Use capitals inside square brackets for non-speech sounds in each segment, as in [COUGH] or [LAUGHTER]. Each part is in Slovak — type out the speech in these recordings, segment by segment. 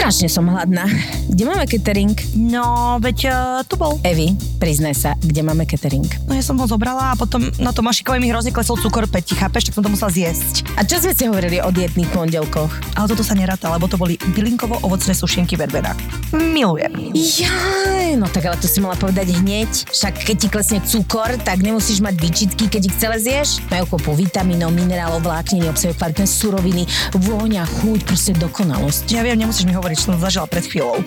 Strašne som hladná. Kde máme catering? No, veď uh, tu bol. Evi, priznaj sa, kde máme catering? No ja som ho zobrala a potom na to mašikovi mi hrozne klesol cukor Peti, chápeš, tak som to musela zjesť. A čo sme si hovorili o dietných pondelkoch? Ale toto sa neráta, lebo to boli bylinkovo-ovocné sušienky verbena. Milujem. Jaj, no tak ale to si mala povedať hneď. Však keď ti klesne cukor, tak nemusíš mať výčitky, keď ich celé zješ. Majú kopu vitamínov, minerálov, vlákniny, obsahujú kvalitné suroviny, vôňa, chuť, proste dokonalosť. Ja viem, nemusíš mi hovoriť, čo som zažila pred chvíľou.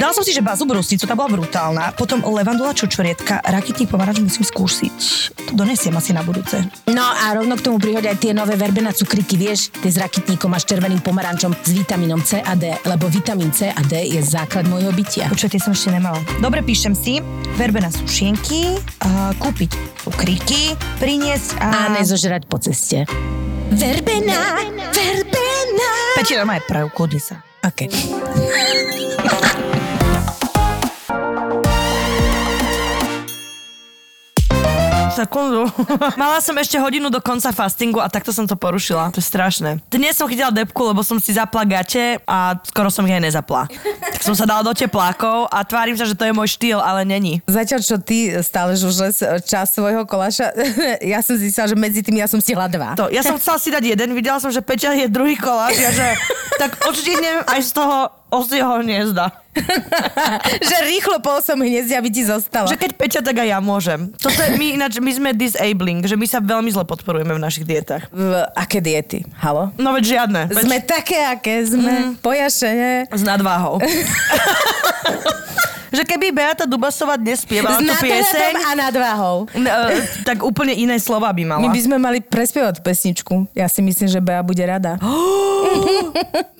Dala som si, že bazu brusnicu, tá bola brutálna. Potom levandula čučorietka, rakitný pomaranč musím skúsiť. To donesiem asi na budúce. No a rovno k tomu prihoď aj tie nové verbena cukriky, vieš, tie s rakitníkom a s červeným pomarančom s vitamínom C a D, lebo vitamín C a D je základ môjho bytia. Tie som ešte nemala. Dobre, píšem si. Verbena sušienky, uh, kúpiť cukríky, priniesť A a... nezožrať po ceste. Verbena, verbena. Petina má aj prajú, kľudni sa. OK. [LAUGHS] Sekundu. [LAUGHS] Mala som ešte hodinu do konca fastingu a takto som to porušila. To je strašné. Dnes som chytila depku, lebo som si zapla gate a skoro som ich aj nezapla. Tak som sa dala do teplákov a tvárim sa, že to je môj štýl, ale není. Zatiaľ, čo ty stále žužles čas svojho koláša, [LAUGHS] ja som zistila, že medzi tým ja som stihla dva. To, ja som chcela si dať jeden, videla som, že Peťa je druhý koláč a že tak odštihnem aj z toho osieho hniezda. [LAUGHS] že rýchlo po 8 hniezdi, aby ti zostalo. Že keď Peťa, tak aj ja môžem. Toto je, my ináč, my sme disabling, že my sa veľmi zle podporujeme v našich dietách. V, aké diety? Halo? No veď žiadne. Veď Sme také, aké sme. Mm. Pojašené. s nadváhou. [LAUGHS] že keby Beata Dubasová dnes spievala S tú pieseň, a nadváhou. n- e, tak úplne iné slova by mala. My by sme mali prespievať pesničku. Ja si myslím, že Bea bude rada. [GASPS]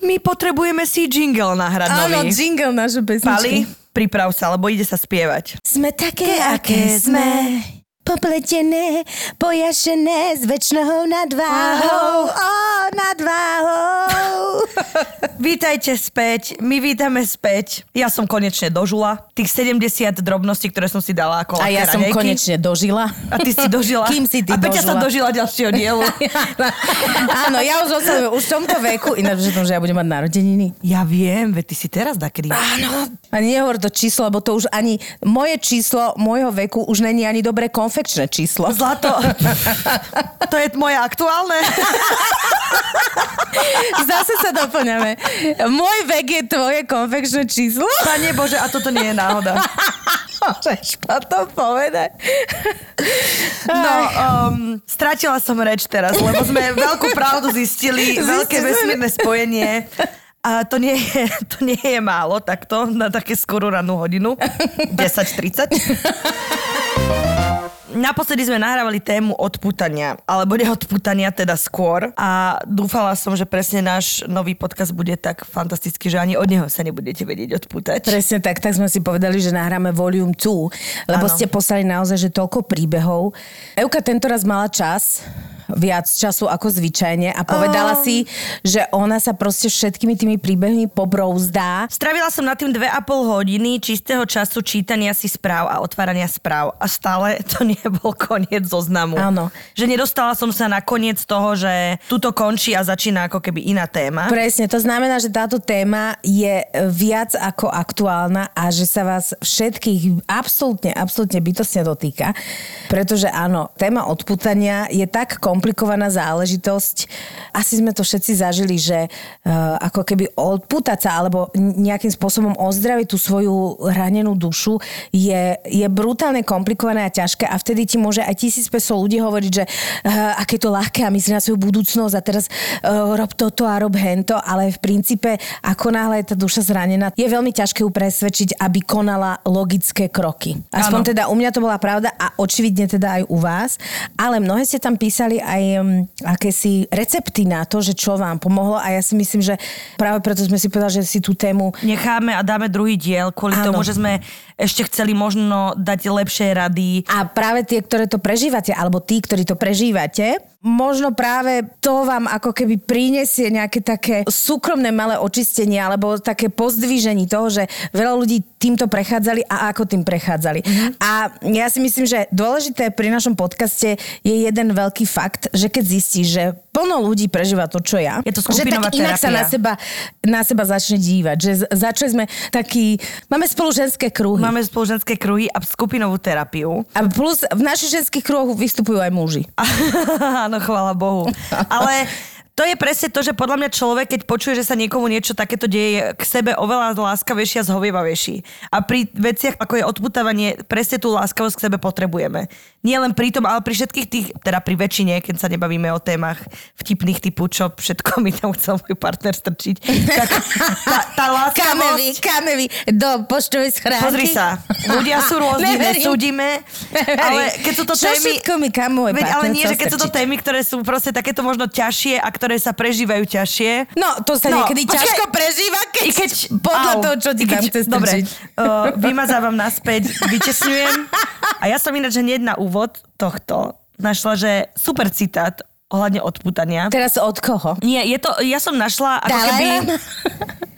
My potrebujeme si jingle nahrať Áno, jingle naše Pali, pesničky. priprav sa, lebo ide sa spievať. Sme také, aké sme. Popletené, pojašené s väčšnou nadváhou. Ó, nadváhou. [LAUGHS] Vítajte späť, my vítame späť. Ja som konečne dožula tých 70 drobností, ktoré som si dala ako A ja som raňajky. konečne dožila. A ty si dožila. [LAUGHS] Kým si ty A Peťa sa dožila? dožila ďalšieho dielu. [LAUGHS] Áno, ja už osadujem, už v tomto veku, ináč, že, že ja budem mať narodeniny. Ja viem, veď ty si teraz dakedy. Áno. Ani nehovor to číslo, lebo to už ani moje číslo môjho veku už není ani dobré konfekčné číslo. Zlato, [LAUGHS] to je moje aktuálne. Zase sa doplňame. Môj vek je tvoje konfekčné číslo? Pane Bože, a toto nie je náhoda. Môžeš potom povedať. No, um, stratila som reč teraz, lebo sme veľkú pravdu zistili, veľké Zistili. vesmírne spojenie. A to nie, je, to nie je málo takto na také skorú ranú hodinu. 10.30. [LAUGHS] Naposledy sme nahrávali tému odputania, alebo neodputania teda skôr a dúfala som, že presne náš nový podcast bude tak fantastický, že ani od neho sa nebudete vedieť odputať. Presne tak, tak sme si povedali, že nahráme Volume 2, lebo Áno. ste poslali naozaj, že toľko príbehov. Euka tentoraz mala čas, viac času ako zvyčajne a povedala Oh. si, že ona sa proste všetkými tými príbehmi pobrouzdá. Stravila som na tým dve a pol hodiny čistého času čítania si správ a otvárania správ. A stále to [LAUGHS] nebol koniec zoznamu. Áno. Že nedostala som sa na koniec toho, že tuto končí a začína ako keby iná téma. Presne, to znamená, že táto téma je viac ako aktuálna a že sa vás všetkých absolútne, absolútne bytostne dotýka. Pretože áno, téma odputania je tak komplikovaná záležitosť. Asi sme to všetci zažili, že uh, ako keby odputať sa alebo nejakým spôsobom ozdraviť tú svoju hranenú dušu je, je brutálne komplikované a ťažké a vtedy ti môže aj 1500 ľudí hovoriť, že uh, aké je to ľahké a myslí na svoju budúcnosť a teraz uh, rob toto a rob hento, ale v princípe ako náhle je tá duša zranená, je veľmi ťažké ju presvedčiť, aby konala logické kroky. Aspoň Áno. teda u mňa to bola pravda a očividne teda aj u vás, ale mnohé ste tam písali aj um, akési recepty na to, že čo vám pomohlo a ja si myslím, že práve preto sme si povedali, že si tú tému Necháme a dáme druhý diel kvôli Áno. tomu, že sme ešte chceli možno dať lepšie rady. A práve tie, ktoré to prežívate, alebo tí, ktorí to prežívate, možno práve to vám ako keby prinesie nejaké také súkromné malé očistenie alebo také pozdvíženie toho, že veľa ľudí týmto prechádzali a ako tým prechádzali. Mm-hmm. A ja si myslím, že dôležité pri našom podcaste je jeden veľký fakt, že keď zistíš, že plno ľudí prežíva to, čo ja, Je to že tak inak sa na terapia. seba, na seba začne dívať. Že začali sme taký, máme spolu ženské kruhy. Máme spoločenské kruhy a skupinovú terapiu. A plus v našich ženských kruhoch vystupujú aj muži. [LAUGHS] Áno, chvála Bohu. Ale to je presne to, že podľa mňa človek, keď počuje, že sa niekomu niečo takéto deje, je k sebe oveľa láskavejší a zhovievavejší. A pri veciach, ako je odputávanie, presne tú láskavosť k sebe potrebujeme. Nie len pri tom, ale pri všetkých tých, teda pri väčšine, keď sa nebavíme o témach vtipných typu, čo všetko mi tam chcel môj partner strčiť. Tak [LAUGHS] tá, tá láskavosť... kamevy do poštovej schránky. Pozri sa, ľudia sú [LAUGHS] rôzni, Neverím. nesúdime, ale keď sú to Čo témy... všetko mi kam môj Veď, ale nie, že keď sú to témy, ktoré sú proste takéto možno ťažšie a ktoré sa prežívajú ťažšie. No, to sa No, niekedy počkaj. ťažko prežíva, keď, I keď, podľa au, toho, čo ti keď, chce Dobre, strčiť. uh, vymazávam naspäť, vytesňujem. A ja som ináč hneď na úvod tohto našla, že super citát ohľadne odputania. Teraz od koho? Nie, je to, ja som našla ako Dalaj keby...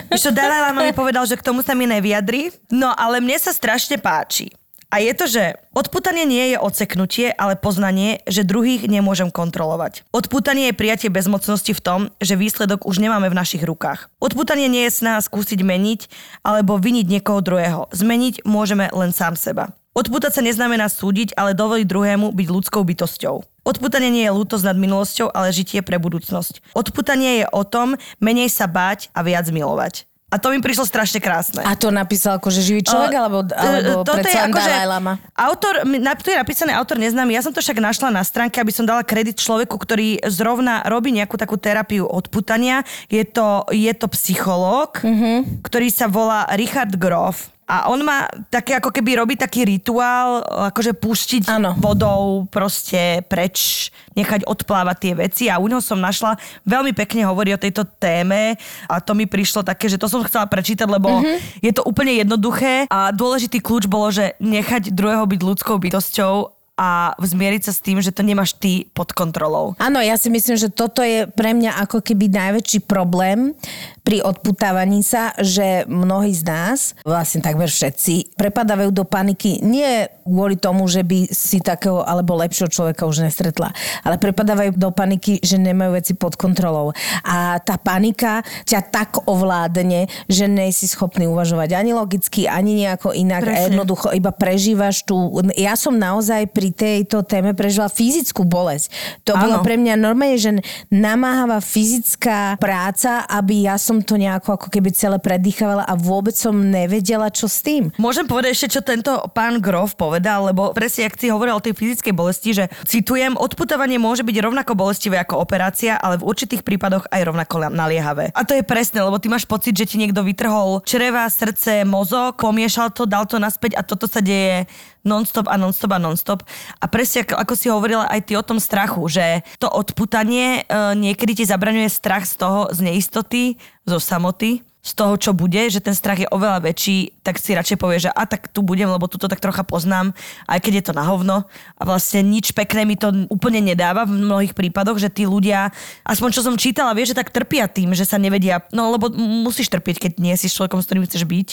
Ešte Dalaj Lama mi povedal, že k tomu sa mi nevyjadri. No, ale mne sa strašne páči. A je to, že odputanie nie je odseknutie, ale poznanie, že druhých nemôžem kontrolovať. Odputanie je prijatie bezmocnosti v tom, že výsledok už nemáme v našich rukách. Odputanie nie je snaha skúsiť meniť alebo viniť niekoho druhého. Zmeniť môžeme len sám seba. Odputať sa neznamená súdiť, ale dovoliť druhému byť ľudskou bytosťou. Odputanie nie je lútosť nad minulosťou, ale žitie pre budúcnosť. Odputanie je o tom menej sa báť a viac milovať. A to mi prišlo strašne krásne. A to napísal akože živý človek, O, alebo, e, alebo toto je predsa akože Lama? Autor, tu je napísané autor neznámy, ja som to však našla na stránke, aby som dala kredit človeku, ktorý zrovna robí nejakú takú terapiu odputania. Je to, je to psychológ, Mhm. ktorý sa volá Richard Groff. A on má také, ako keby robí taký rituál, akože pustiť Áno. vodou proste preč, nechať odplávať tie veci a u neho som našla, veľmi pekne hovorí o tejto téme a to mi prišlo také, že to som chcela prečítať, lebo je to úplne jednoduché a dôležitý kľúč bolo, že nechať druhého byť ľudskou bytosťou a zmieriť sa s tým, že to nemáš ty pod kontrolou. Áno, ja si myslím, že toto je pre mňa ako keby najväčší problém pri odputávaní sa, že mnohí z nás, vlastne takmer všetci, prepadávajú do paniky nie kvôli tomu, že by si takého alebo lepšieho človeka už nestretla, ale prepadávajú do paniky, že nemajú veci pod kontrolou. A tá panika ťa tak ovládne, že nejsi schopný uvažovať ani logicky, ani nejako inak. Presne. jednoducho iba prežívaš tú... Ja som naozaj pri tejto téme prežila fyzickú bolesť. To bolo Áno. pre mňa normálne, že namáhavá fyzická práca, aby ja som to nejako ako keby celé predýchavala a vôbec som nevedela, čo s tým. Môžem povedať ešte, čo tento pán Grof povedal, lebo presne, ak si hovoril o tej fyzickej bolesti, že citujem, odputovanie môže byť rovnako bolestivé ako operácia, ale v určitých prípadoch aj rovnako naliehavé. A to je presné, lebo ty máš pocit, že ti niekto vytrhol čreva, srdce, mozog, pomiešal to, dal to naspäť a toto sa deje non-stop a non-stop a non-stop. A presne ako, ako si hovorila aj ty o tom strachu, že to odputanie e, niekedy ti zabraňuje strach z toho, z neistoty, zo samoty, z toho, čo bude, že ten strach je oveľa väčší, tak si radšej povie, že a tak tu budem, lebo tu to tak trocha poznám, aj keď je to na hovno. A vlastne nič pekné mi to úplne nedáva v mnohých prípadoch, že tí ľudia, aspoň čo som čítala, vie, že tak trpia tým, že sa nevedia, no lebo musíš trpieť, keď nie si s človekom, s ktorým chceš byť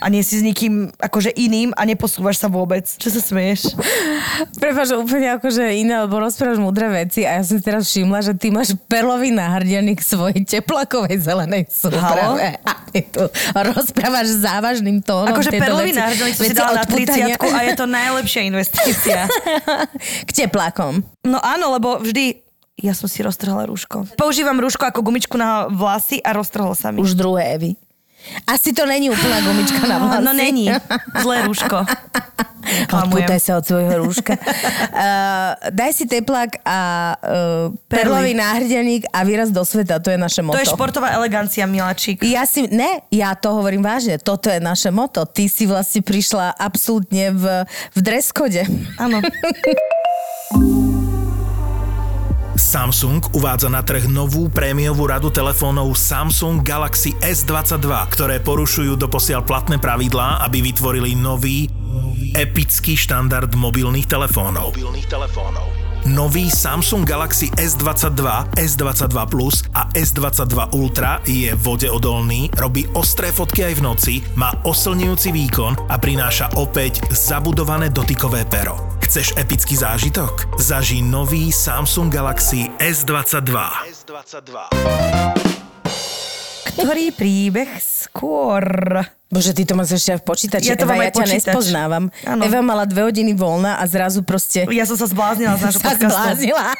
a nie si s nikým akože iným a neposúvaš sa vôbec. Čo sa smeješ? Prepač, úplne akože iné, lebo rozprávaš múdre veci a ja som si teraz všimla, že ty máš perlový náhrdelník svojej teplakovej zelenej súprave. Rozprávaš závažným tónom. Akože náhrdelník som si dala na odputania. 30 a je to najlepšia investícia. [LAUGHS] K teplákom. No áno, lebo vždy ja som si roztrhala rúško. Používam rúško ako gumičku na vlasy a roztrhlo sa mi. Už druhé Evy. Asi to není úplná gumička na vlasy. No není. [LAUGHS] Zlé rúško. Odpútaj sa od svojho rúška. uh, [LAUGHS] daj si teplák a uh, perlový náhrdelník a výraz do sveta. To je naše moto. To je športová elegancia, miláčik. Ja si, ne, ja to hovorím vážne, toto je naše moto. Ty si vlastne prišla absolútne v, v dreskode. Áno. [LAUGHS] Samsung uvádza na trh novú prémiovú radu telefónov Samsung Galaxy S22, ktoré porušujú doposiaľ platné pravidlá, aby vytvorili nový, epický štandard mobilných telefónov. Mobilných telefónov. Nový Samsung Galaxy S22, S22 Plus a S22 Ultra je vodeodolný, robí ostré fotky aj v noci, má oslňujúci výkon a prináša opäť zabudované dotykové pero. Chceš epický zážitok? Zažij nový Samsung Galaxy S22. S22. Ktorý príbeh skôr? Bože, ty to máš ešte v počítači. Ja to Eva, ja ťa počítač. nespoznávam. Áno. Eva mala dve hodiny voľna a zrazu proste Ja som sa zbláznila z [LAUGHS] nášho podcastu. zbláznila. [LAUGHS]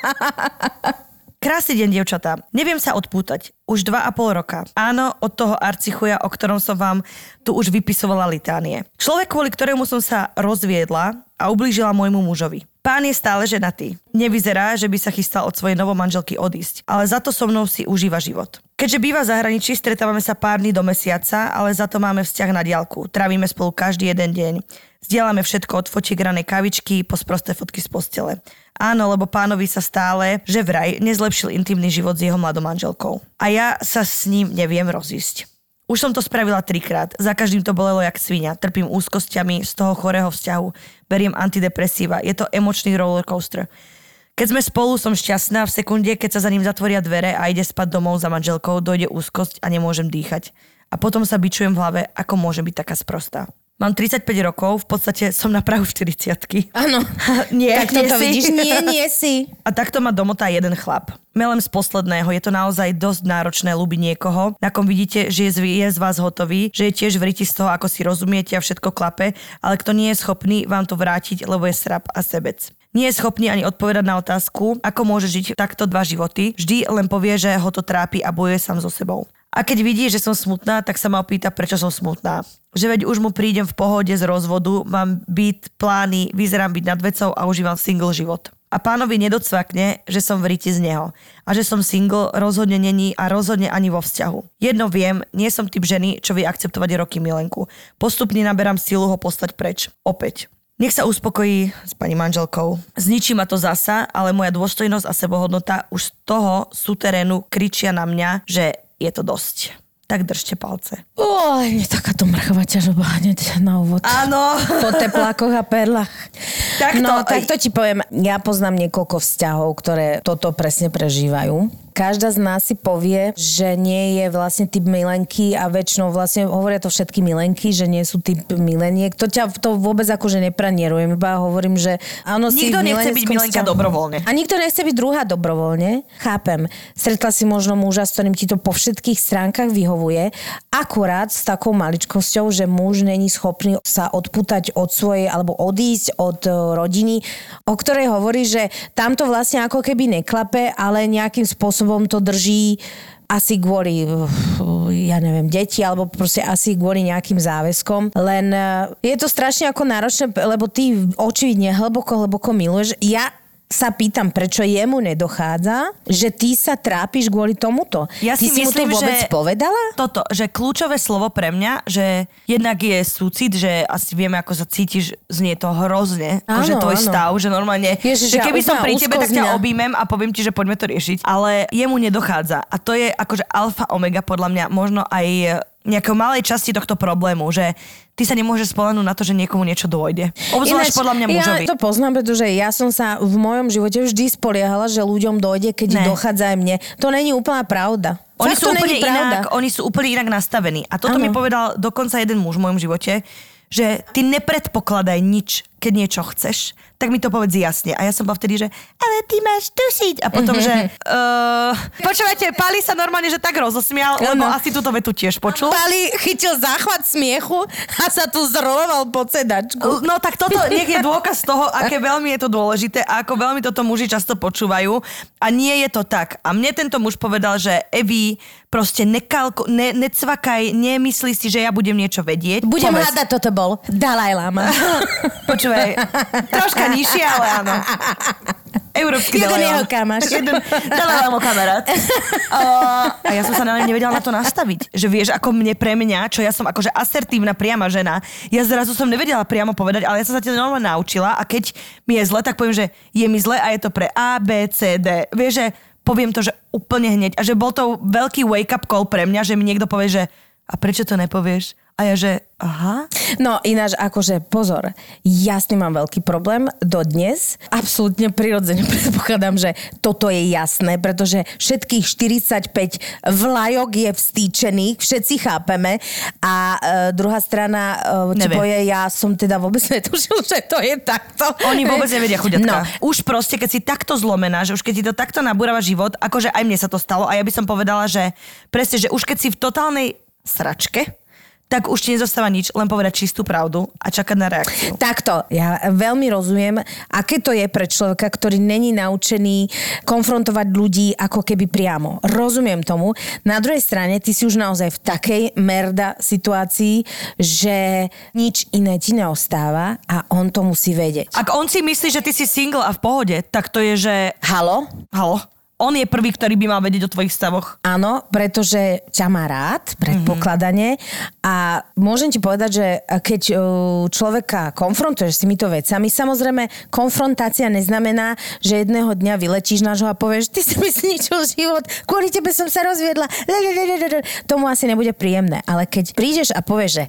Krásny deň, dievčatá. Neviem sa odpútať. Už dva a pol roka. Áno, od toho arcichuja, o ktorom som vám tu už vypisovala litánie. Človek, kvôli ktorému som sa rozviedla a ublížila môjmu mužovi. Pán je stále ženatý. Nevyzerá, že by sa chystal od svojej novomanželky odísť, ale za to so mnou si užíva život. Keďže býva v zahraničí, stretávame sa pár dní do mesiaca, ale za to máme vzťah na diálku. Trávime spolu každý jeden deň. Zdieľame všetko od fotiek ranej kavičky po sprosté fotky z postele. Áno, lebo pánovi sa stále, že vraj, nezlepšil intimný život s jeho mladou manželkou. A ja sa s ním neviem rozísť. Už som to spravila trikrát. Za každým to bolelo jak svinia. Trpím úzkosťami z toho chorého vzťahu. Beriem antidepresíva. Je to emočný rollercoaster. Keď sme spolu, som šťastná. V sekunde, keď sa za ním zatvoria dvere a ide spať domov za manželkou, dojde úzkosť a nemôžem dýchať. A potom sa bičujem v hlave, ako môže byť taká sprostá. Mám 35 rokov, v podstate som na prahu 40 Áno. [LAUGHS] Nie, tak nie toto si. vidíš? Nie, nie si. A takto ma domotá jeden chlap. Melem z posledného, je to naozaj dosť náročné ľúbiť niekoho, na kom vidíte, že je z, je z vás hotový, že je tiež v riti z toho, ako si rozumiete a všetko klape, ale kto nie je schopný vám to vrátiť, lebo je srab a sebec. Nie je schopný ani odpovedať na otázku, ako môže žiť takto dva životy, vždy len povie, že ho to trápi a bojuje sám so sebou. A keď vidí, že som smutná, tak sa ma opýta, prečo som smutná. Že veď už mu prídem v pohode z rozvodu, mám byt, plány, vyzerám byť nad vecou a užívam single život. A pánovi nedocvakne, že som v z neho. A že som single rozhodne není a rozhodne ani vo vzťahu. Jedno viem, nie som typ ženy, čo vie akceptovať roky milenku. Postupne naberám silu ho postať preč. Opäť. Nech sa uspokojí s pani manželkou. Zničí ma to zasa, ale moja dôstojnosť a sebohodnota už z toho súterénu kričia na mňa, že je to dosť. Tak držte palce. Oj, mne takáto mrchová ťažoba hneď na úvod. Áno. Po teplákoch a perlách. Takto, no, aj- tak to ti poviem. Ja poznám niekoľko vzťahov, ktoré toto presne prežívajú. Každá z nás si povie, že nie je vlastne typ milenky a väčšinou vlastne hovoria to všetky milenky, že nie sú typ mileniek. To ťa to vôbec akože nepranierujem, iba hovorím, že áno, si Nikto nechce byť milenka vzťahu. dobrovoľne. A nikto nechce byť druhá dobrovoľne. Chápem. Stretla si možno muža, s ktorým ti to po všetkých stránkach vyhovuje, akurát s takou maličkosťou, že muž není schopný sa odputať od svojej alebo odísť od e, rodiny, o ktorej hovorí, že tamto vlastne ako keby neklape, ale nejakým spôsobom to drží asi kvôli, ja neviem, deti, alebo proste asi kvôli nejakým záväzkom. Len uh, je to strašne ako náročné, lebo ty očividne hlboko, hlboko miluješ. Ja sa pýtam, prečo jemu nedochádza, že ty sa trápiš kvôli tomuto. Ja ty si si mu to vôbec že- povedala? Toto, že kľúčové slovo pre mňa, že jednak je súcit, že asi vieme, ako sa cítiš, znie to hrozne, Áno, že tvoj áno. stav, že normálne, Ježiš, že ja keby som úplná pri tebe, tak ťa objímem a poviem ti, že poďme to riešiť. Ale jemu nedochádza. A to je akože alfa omega podľa mňa možno aj nejakej malej časti tohto problému, že ty sa nemôžeš spolenúť na to, že niekomu niečo dôjde. Obzvlášť podľa mňa mužovi. Ja to poznám, pretože ja som sa v mojom živote vždy spoliehala, že ľuďom dojde, keď Ne. dochádza aj mne. To není úplná pravda. Oni Fakt sú, úplne pravda. inak, oni sú úplne inak nastavení. A toto Áno. mi povedal dokonca jeden muž v mojom živote, že ty nepredpokladaj nič, keď niečo chceš, tak mi to povedz jasne. A ja som bola vtedy, že ale ty máš tušiť. A potom, že uh, počúvajte, Pali sa normálne, že tak rozosmial, lebo asi túto vetu tiež počul. Pali chytil záchvat smiechu a sa tu zroloval po sedačku. No tak toto nech je dôkaz toho, aké veľmi je to dôležité a ako veľmi toto muži často počúvajú. A nie je to tak. A mne tento muž povedal, že Evi, proste nekalko, ne, necvakaj, nemyslí si, že ja budem niečo vedieť. Budem Povedz. hádať, toto bol Dalaj Lama. [LAUGHS] [LAUGHS] Počúvaj, troška nižšie, ale áno. Európsky Jeden Dalaj jeho kamáš. Jeden kamarát. [LAUGHS] A, a ja som sa na nevedela na to nastaviť. Že vieš, ako mne pre mňa, čo ja som akože asertívna priama žena, ja zrazu som nevedela priamo povedať, ale ja som sa to normálne naučila a keď mi je zle, tak poviem, že je mi zle a je to pre A, B, C, D. Vieš, že poviem to, že úplne hneď. A že bol to veľký wake-up call pre mňa, že mi niekto povie, že a prečo to nepovieš? A ja, že aha. No ináč, akože pozor, ja s tým mám veľký problém dodnes. Absolútne prirodzene [LAUGHS] predpokladám, že toto je jasné, pretože všetkých 45 vlajok je vstýčených, všetci chápeme a e, druhá strana e, povie, ja som teda vôbec [LAUGHS] netušil, že to je takto. Oni vôbec nevedia, chuďatka. No, No. Už proste, keď si takto zlomená, že už keď ti to takto nabúrava život, akože aj mne sa to stalo a ja by som povedala, že presne, že už keď si v totálnej sračke, tak už ti nezostáva nič, len povedať čistú pravdu a čakať na reakciu. Takto, ja veľmi rozumiem, aké to je pre človeka, ktorý není naučený konfrontovať ľudí ako keby priamo. Rozumiem tomu. Na druhej strane, ty si už naozaj v takej merda situácii, že nič iné ti neostáva a on to musí vedieť. Ak on si myslí, že ty si single a v pohode, tak to je, že... Halo? Halo? On je prvý, ktorý by mal vedieť o tvojich stavoch. Áno, pretože ťa má rád, predpokladane. A môžem ti povedať, že keď uh, človeka konfrontuješ s týmito vecami, samozrejme, konfrontácia neznamená, že jedného dňa vyletíš na žo a povieš, ty si mi zničil život, kvôli tebe som sa rozviedla. Tomu asi nebude príjemné. Ale keď prídeš a povieš, že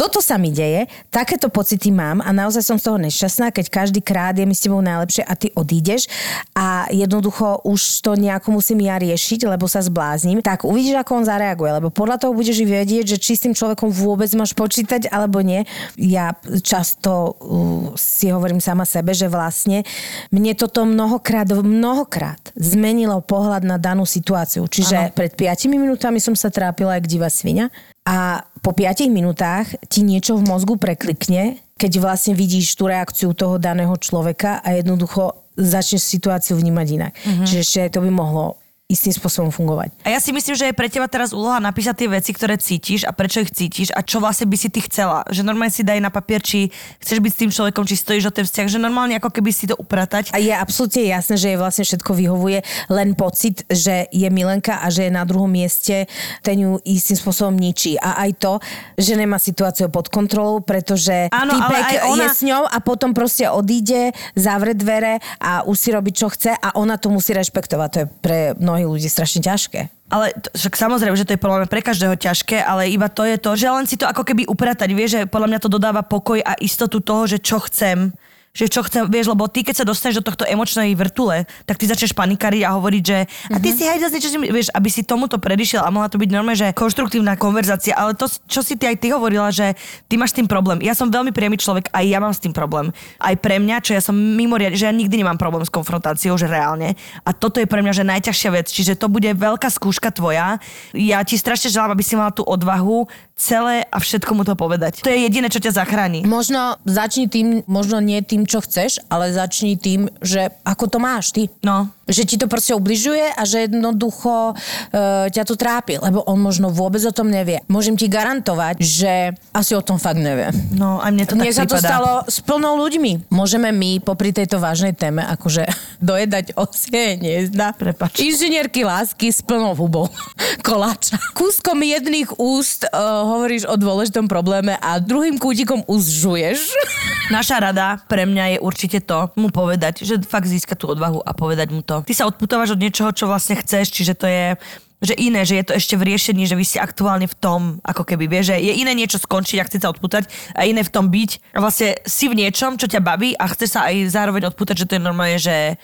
toto sa mi deje, takéto pocity mám a naozaj som z toho nešťastná, keď každý krát je mi s tebou najlepšie a ty odídeš a jednoducho už to nejako musím ja riešiť, lebo sa zblázním, tak uvidíš, ako on zareaguje, lebo podľa toho budeš vedieť, že či s tým človekom vôbec máš počítať alebo nie. Ja často uh, si hovorím sama sebe, že vlastne mne toto mnohokrát, mnohokrát zmenilo pohľad na danú situáciu. Čiže ano. pred 5 minútami som sa trápila jak divá svinia a po 5 minútach ti niečo v mozgu preklikne, keď vlastne vidíš tú reakciu toho daného človeka a jednoducho začneš situáciu vnímať inak. Mm-hmm. Čiže ešte aj to by mohlo istým spôsobom fungovať. A ja si myslím, že je pre teba teraz úloha napísať tie veci, ktoré cítiš a prečo ich cítiš a čo vlastne by si ty chcela. Že normálne si daj na papier, či chceš byť s tým človekom, či stojíš o ten vzťah, že normálne ako keby si to upratať. A je absolútne jasné, že jej vlastne všetko vyhovuje, len pocit, že je milenka a že je na druhom mieste, ten ju istým spôsobom ničí. A aj to, že nemá situáciu pod kontrolou, pretože Áno, typek ona- je s ňou a potom proste odíde, zavre dvere a už si robí, čo chce a ona to musí rešpektovať. To je pre mnohých ľudí strašne ťažké. Ale to, však samozrejme, že to je podľa mňa pre každého ťažké, ale iba to je to, že len si to ako keby upratať. Vieš, že podľa mňa to dodáva pokoj a istotu toho, že čo chcem že čo chcem, vieš, lebo ty keď sa dostaneš do tohto emočnej vrtule, tak ty začneš panikariť a hovoriť, že a ty si hajda niečo, vieš, aby si tomuto predišiel a mohla to byť normálne, že konštruktívna konverzácia, ale to, čo si ty aj ty hovorila, že ty máš s tým problém. Ja som veľmi priamy človek, aj ja mám s tým problém. Aj pre mňa, čo ja som mimoriadne, že ja nikdy nemám problém s konfrontáciou, že reálne. A toto je pre mňa, že najťažšia vec. Čiže to bude veľká skúška tvoja. Ja ti strašne želám, aby si mala tú odvahu celé a všetko mu to povedať. To je jediné, čo ťa zachráni. Možno začni tým, možno nie tým, čo chceš, ale začni tým, že ako to máš ty. No. Že ti to proste ubližuje a že jednoducho e, ťa to trápi, lebo on možno vôbec o tom nevie. Môžem ti garantovať, že asi o tom fakt nevie. No, aj mne to Mne tak sa to stalo s plnou ľuďmi. Môžeme my popri tejto vážnej téme akože [LAUGHS] dojedať osie hniezda. Prepač. Inžinierky lásky s plnou hubou [LAUGHS] koláča. Kúskom jedných úst uh, hovoríš o dôležitom probléme a druhým kútikom úst žuješ. [LAUGHS] Naša rada pre mňa je určite to, mu povedať, že fakt získa tú odvahu a povedať mu to. Ty sa odputávaš od niečoho, čo vlastne chceš, čiže to je že iné, že je to ešte v riešení, že vy ste aktuálne v tom, ako keby, vieš, že je iné niečo skončiť a chce sa odputať a iné v tom byť. A vlastne si v niečom, čo ťa baví a chce sa aj zároveň odputať, že to je normálne, že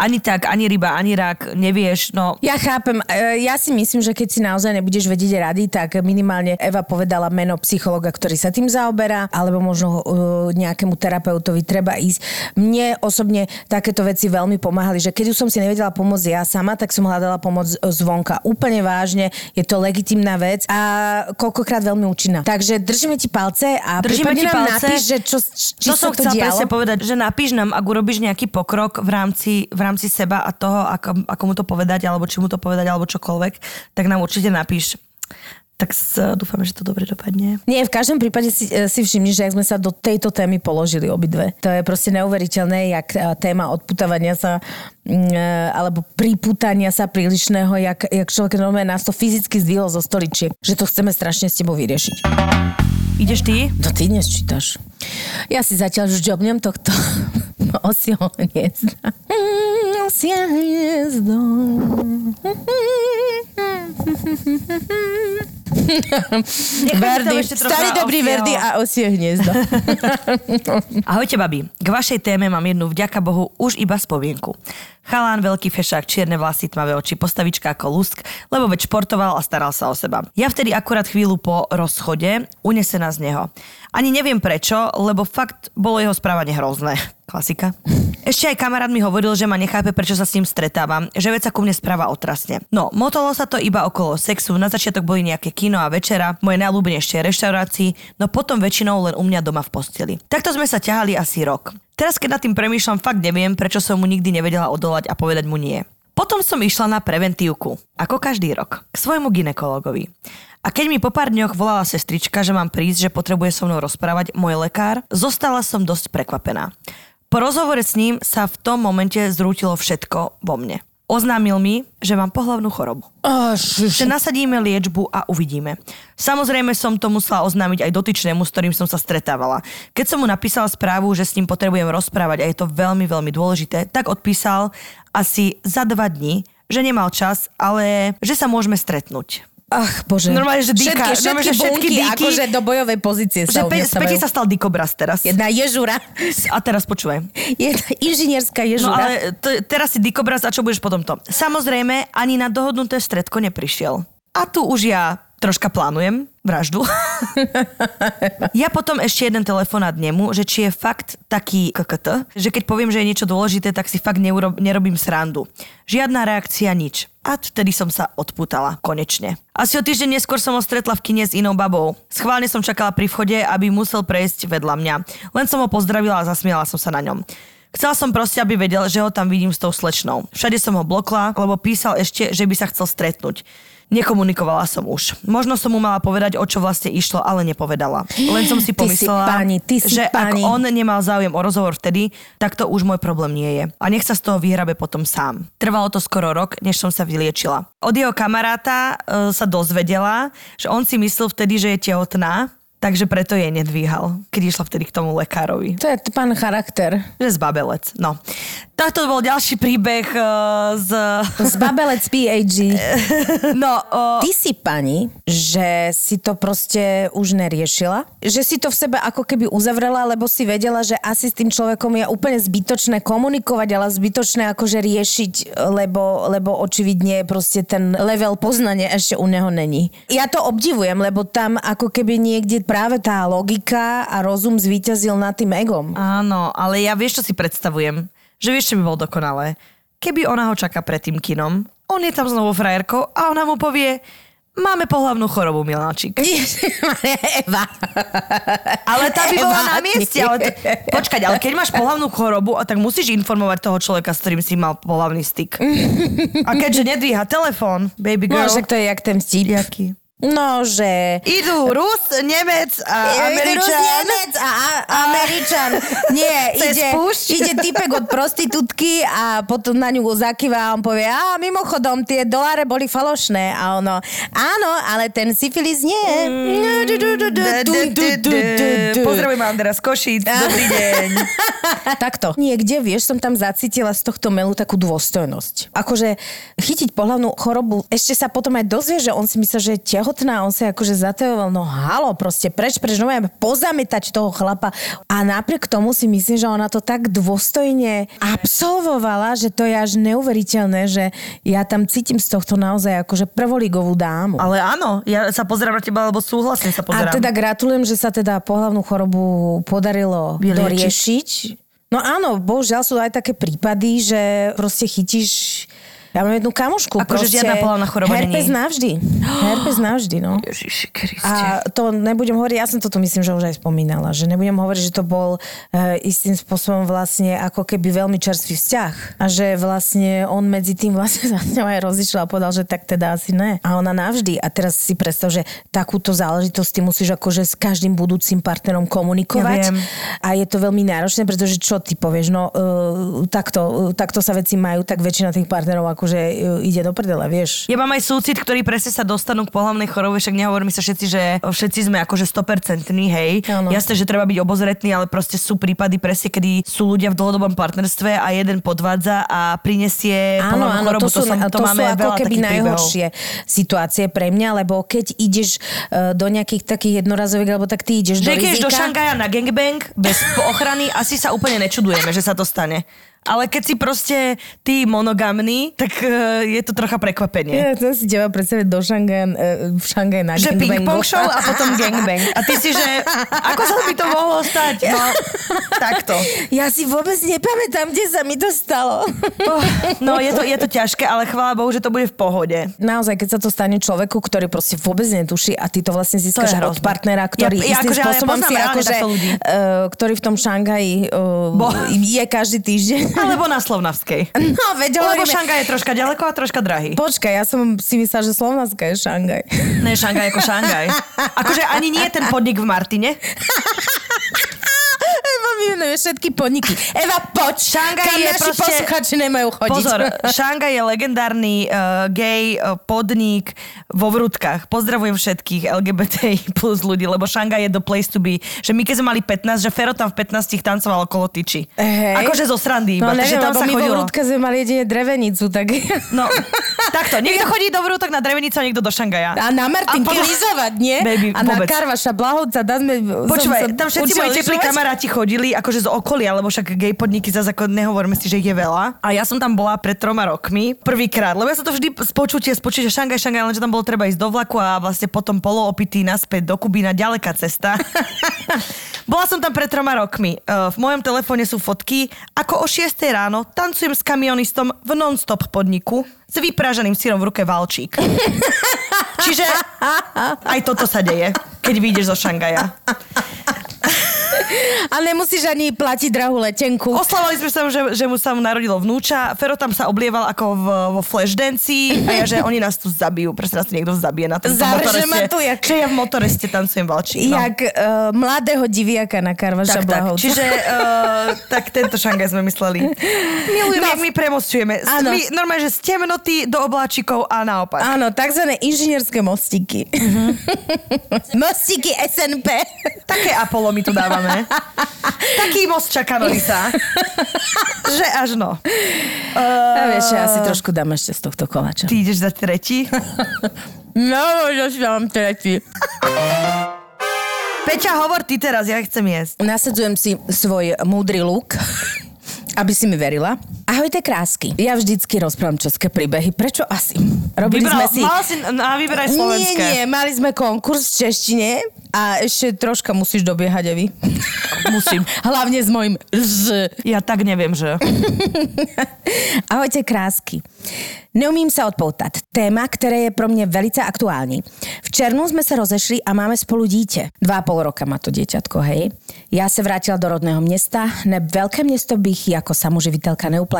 ani tak, ani ryba, ani rak, nevieš, no Ja chápem. E, Ja si myslím, že keď si naozaj nebudeš vedieť rady, tak minimálne Eva povedala meno psychologa, ktorý sa tým zaoberá, alebo možno uh, nejakému terapeutovi treba ísť. Mne osobne takéto veci veľmi pomáhali, že keď už som si nevedela pomôcť ja sama, tak som hľadala pomoc zvonka. Úplne vážne, je to legitimná vec a koľkokrát veľmi účinná. Takže držíme ti palce a Držíme ti nám palce. napíš, že čo, či to som to chcela dialo. presne povedať, že napíš nám, ak urobíš nejaký pokrok v rámci, v rámci seba a toho, ako, ako mu to povedať, alebo či mu to povedať, alebo čokoľvek, tak nám určite napíš. Tak s, dúfame, že to dobre dopadne. Nie, v každom prípade si, e, si všimni, že ak sme sa do tejto témy položili obidve. To je proste neuveriteľné, jak e, téma odputávania sa mm, alebo priputania sa prílišného, jak, jak človek normálne nás to fyzicky zdvihol zo stoličiek. Že to chceme strašne s tebou vyriešiť. Ideš ty? No ty dnes čítaš. Ja si zatiaľ už jobnem tohto [LAUGHS] osieho hniezda. Osie hniezdo. Verdi, starý dobrý. Verdi a osie hniezdo. [LAUGHS] Ahojte, babi. K vašej téme mám jednu vďaka Bohu už iba spomienku. Chalán, veľký fešák, čierne vlasy, tmavé oči, postavička ako lusk, lebo veď športoval a staral sa o seba. Ja vtedy akurát chvíľu po rozchode, unesená z neho. Ani neviem prečo, lebo fakt bolo jeho správanie hrozné. Klasika. Ešte aj kamarát mi hovoril, že ma nechápe, prečo sa s ním stretávam, že veď sa ku mne správa otrasne. No, motolo sa to iba okolo sexu, na začiatok boli nejaké kino a večera, moje najľúbenejšie reštaurácii, no potom väčšinou len u mňa doma v posteli. Takto sme sa ťahali asi rok. Teraz, keď nad tým premýšľam, fakt neviem, prečo som mu nikdy nevedela odolať a povedať mu nie. Potom som išla na preventívku, ako každý rok, k svojmu ginekologovi. A keď mi po pár dňoch volala sestrička, že mám prísť, že potrebuje so mnou rozprávať môj lekár, zostala som dosť prekvapená. Po rozhovore s ním sa v tom momente zrútilo všetko vo mne. Oznámil mi, že mám pohlavnú chorobu. Oh, Že nasadíme liečbu a uvidíme. Samozrejme som to musela oznámiť aj dotyčnému, s ktorým som sa stretávala. Keď som mu napísala správu, že s ním potrebujem rozprávať a je to veľmi, veľmi dôležité, tak odpísal asi za dva dní, že nemal čas, ale že sa môžeme stretnúť. Ach, bože. Normálne, že dýka, všetky, normálne, všetky, že všetky bunky, dýky. akože do bojovej pozície sa Že pe- umiestňajú. späť sa stal dikobraz teraz. Jedna ježura. A teraz počúvaj. Jedna inžinierská No ježura. ale t- teraz si dikobraz a čo budeš potom to? Samozrejme, ani na dohodnuté stredko neprišiel. A tu už ja troška plánujem vraždu. [LAUGHS] ja potom ešte jeden telefonát nemu, že či je fakt taký KKT, že keď poviem, že je niečo dôležité, tak si fakt neurob, nerobím srandu. Žiadna reakcia, nič. A vtedy som sa odputala, konečne. Asi o týždeň neskôr som ho stretla v kine s inou babou. Schválne som čakala pri vchode, aby musel prejsť vedľa mňa. Len som ho pozdravila a zasmiala som sa na ňom. Chcela som proste, aby vedel, že ho tam vidím s tou slečnou. Všade som ho blokla, lebo písal ešte, že by sa chcel stretnúť. Nekomunikovala som už. Možno som mu mala povedať, o čo vlastne išlo, ale nepovedala. Len som si [GASPS] Ty si pomyslela, pani, ty si že pani. ak on nemal záujem o rozhovor vtedy, tak to už môj problém nie je. A nech sa z toho vyhrabe potom sám. Trvalo to skoro rok, než som sa vyliečila. Od jeho kamaráta e, sa dozvedela, že on si myslel vtedy, že je tehotná, takže preto jej nedvíhal, keď išla vtedy k tomu lekárovi. To je pán charakter. Že zbabelec. No. Takto bol ďalší príbeh uh, z... Zbabelec PAG. [LAUGHS] No, uh, Ty si pani, že si to proste už neriešila? Že si to v sebe ako keby uzavrela, lebo si vedela, že asi s tým človekom je úplne zbytočné komunikovať, ale zbytočné akože riešiť, lebo, lebo očividne proste ten level poznania ešte u neho není. Ja to obdivujem, lebo tam ako keby niekde práve tá logika a rozum zvíťazil nad tým egom. áno, ale ja vieš, čo si predstavujem? Že vieš, čo by bolo dokonalé? Keby ona ho čaká pred tým kinom, on je tam znovu frajerkou a ona mu povie, máme pohlavnú chorobu, miláčik. [LAUGHS] Eva. Ale tá by bola na mieste. Ale t- počkať, ale keď máš pohlavnú chorobu, tak musíš informovať toho človeka, s ktorým si mal pohlavný styk. A keďže nedvíha telefón, baby No, girl. že to je jak ten vtip. Jaký? No, že... Idú Rus, Nemec a Američan. Rus, Nemec a, a Američan. Nie, [LAUGHS] ide, ide typek od prostitútky a potom na ňu zakýva a on povie, a mimochodom, tie doláre boli falošné. A ono, áno, ale ten syfilis nie. Mm. Pozdravujem Andrea z Košic, dobrý deň. [LAUGHS] Takto. Niekde, vieš, som tam zacítila z tohto melu takú dôstojnosť. Akože chytiť pohľavnú chorobu, ešte sa potom aj dozvie, že on si myslel, že je tehotná, on sa akože zatejoval, no halo, proste preč, preč, no pozametať toho chlapa. A napriek tomu si myslím, že ona to tak dôstojne absolvovala, že to je až neuveriteľné, že ja tam cítim z tohto naozaj akože prvoligovú dámu. Ale áno, ja sa pozerám na teba, lebo súhlasne sa A pozerám. teda gratulujem, že sa teda pohlavnú chorobu podarilo Vyliečiť. doriešiť. No áno, bohužiaľ sú aj také prípady, že proste chytíš... Ja mám jednu kamošku. Akože žiadna pohlavná choroba Herpes není. navždy. Herpes navždy, no. Ježiši Kriste. A to nebudem hovoriť, ja som toto myslím, že už aj spomínala, že nebudem hovoriť, že to bol e, istým spôsobom vlastne ako keby veľmi čerstvý vzťah. A že vlastne on medzi tým vlastne sa s ňou aj rozišiel a povedal, že tak teda asi ne. A ona navždy. A teraz si predstav, že takúto záležitosť ty musíš akože s každým budúcim partnerom komunikovať. Ja viem. a je to veľmi náročné, pretože čo ty povieš, no e, takto, e, takto sa veci majú, tak väčšina tých partnerov akože e, ide do prdele, vieš. Ja mám aj súcit, ktorí presne sa dostanú k pohľavnej chorobe, však nehovoríme sa všetci, že všetci sme akože 100% hej. Jasné, že treba byť obozretný, ale proste sú prípady presne, kedy sú ľudia v dlhodobom partnerstve a jeden podvádza a prinesie Áno, áno, chorobu. to sú, som, to máme sú ako keby takých príbehov. najhoršie situácie pre mňa, lebo keď ideš e, do nejakých takých jednorazových, alebo tak ty ideš Že do ideš do rizika. Šangaja na gangbang bez ochrany, asi sa úplne nečudujeme, že sa to stane. Ale keď si proste ty monogamný, tak uh, je to trocha prekvapenie. Ja to si teba predstaviť do Šangaja, e, v Šangaji na Že ping-pong show a potom gangbang. A ty si, že ako sa by to mohlo stať? No, takto. Ja si vôbec nepamätám, kde sa mi to stalo. Oh, no, je to, je to ťažké, ale chvála Bohu, že to bude v pohode. Naozaj, keď sa to stane človeku, ktorý proste vôbec netuší a ty to vlastne získaš je od partnera, ktorý Ja- ja istým akože, ja spôsobom poznám si akože, uh, ktorý v tom Šangaji uh, Bo- je každý týždeň. Alebo na Slovnavskej. No, veď Lebo hovoríme... Šangaj je troška ďaleko a troška drahý. Počkaj, ja som si myslela, že Slovnaska je Šangaj. Ne, Šangaj ako Šangaj. Akože ani nie ten podnik v Martine. [LAUGHS] Vymenuje všetky podniky. Eva, poď! Šangaj kam je naši proste- posluchači nemajú chodiť. Pozor, [LAUGHS] Šangaj je legendárny uh, gay uh, podnik vo Vrútkach. Pozdravujem všetkých LGBTI plus ľudí, lebo Šangaj je the place to be. Že my keď sme mali 15, že Fero tam v 15 tancoval okolo tyči. Hej. Akože zo srandy No iba, neviem, že tam sa my vo chodilo. Vrútke sme mali jedine drevenicu, tak... No, [LAUGHS] takto. Niekto chodí do Vrútok na Drevenicu a niekto do Šangaja. A na Martinky podľa- lyžovať, nie? Baby, a na vôbec. Karvaša Blahovca, sme... Počúvaj, tam všetci moji teplí kamaráti chodili akože z okolia, lebo však gay podniky zase ako nehovoríme si, že ich je veľa. A ja som tam bola pred troma rokmi, prvýkrát, lebo ja som to vždy z počutia Šangaj, Šangaj, lenže tam bolo treba ísť do vlaku a vlastne potom poloopitý naspäť do Kubína, ďaleká cesta. [LAUGHS] bola som tam pred troma rokmi. Eh, V mojom telefóne sú fotky, ako o 6 ráno tancujem s kamionistom v non-stop podniku s vypražaným sírom v ruke valčík. [LAUGHS] Čiže aj toto sa deje, keď vyjdeš zo Šangaja. [LAUGHS] [LAUGHS] A nemusíš ani platiť drahú letenku. Oslavali sme sa, že, že mu sa mu narodilo vnúča. Fero tam sa oblieval ako v, vo flashdance a ja, že oni nás tu zabijú. Presne nás tu niekto zabije na tom Zareže ma tu, jak- Že ja v motoreste tancujem valčík. No. Jak uh, mladého diviaka na Karvaša Tak, tak. Čiže uh, [LAUGHS] tak tento šangaj sme mysleli. Milujem, No. my premostujeme. Áno. My, normálne, že z temnoty do obláčikov a naopak. Áno, takzvané inžinierské mostíky. Mhm. [LAUGHS] mostíky SNP. Také Apollo my tu dávame. [LAUGHS] Taký most čaká Norisa. [LAUGHS] že až no. A vieš, ja si trošku dám ešte z tohto koláča. Ty ideš za tretí? [LAUGHS] No, že si dám tretí. Peťa, hovor ty teraz, ja chcem jesť. Nasadzujem si svoj múdry luk, aby si mi verila. Ahojte krásky. Ja vždycky rozprávam české príbehy. Prečo asi? Robili Vybral, sme si... Mal si na vyberaj slovenské. Nie, nie, mali sme konkurs v češtine a ešte troška musíš dobiehať, Evi. Musím. [LAUGHS] Hlavne s mojim z. Ja tak neviem, že... [LAUGHS] Ahojte krásky. Neumím sa odpoutať. Téma, které je pro mě velice aktuální. V červnu jsme se rozešli a máme spolu dítě. Dva a pol roka má to děťatko, hej. Já se vrátila do rodného města, neb velké město bych jako samoživitelka neuplatila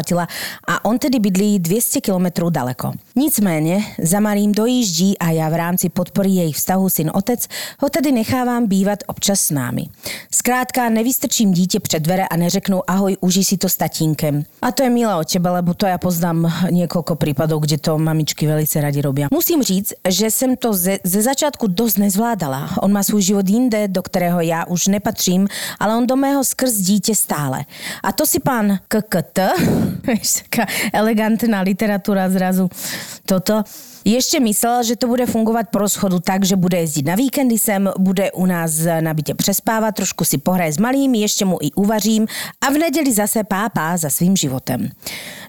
a on tedy bydlí 200 kilometrů daleko. Nicméně za malým dojíždí a já v rámci podpory jejich vztahu syn-otec ho tedy nechávám bývat občas s námi. Zkrátka nevystrčím dítě před dvere a neřeknu ahoj, užij si to s tatínkem. A to je milé od teba, lebo to ja poznám niekoľko prípadov, kde to mamičky velice radi robia. Musím říct, že jsem to ze, ze začátku dost nezvládala. On má svůj život jinde, do kterého já už nepatřím, ale on do mého skrz dítě stále. A to si pán KKT, vieš, taká elegantná literatúra zrazu. Toto, ještě myslel, že to bude fungovat po rozchodu tak, že bude jezdit na víkendy sem, bude u nás na bytě přespávat, trošku si pohraje s malým, ještě mu i uvařím a v neděli zase pápá za svým životem.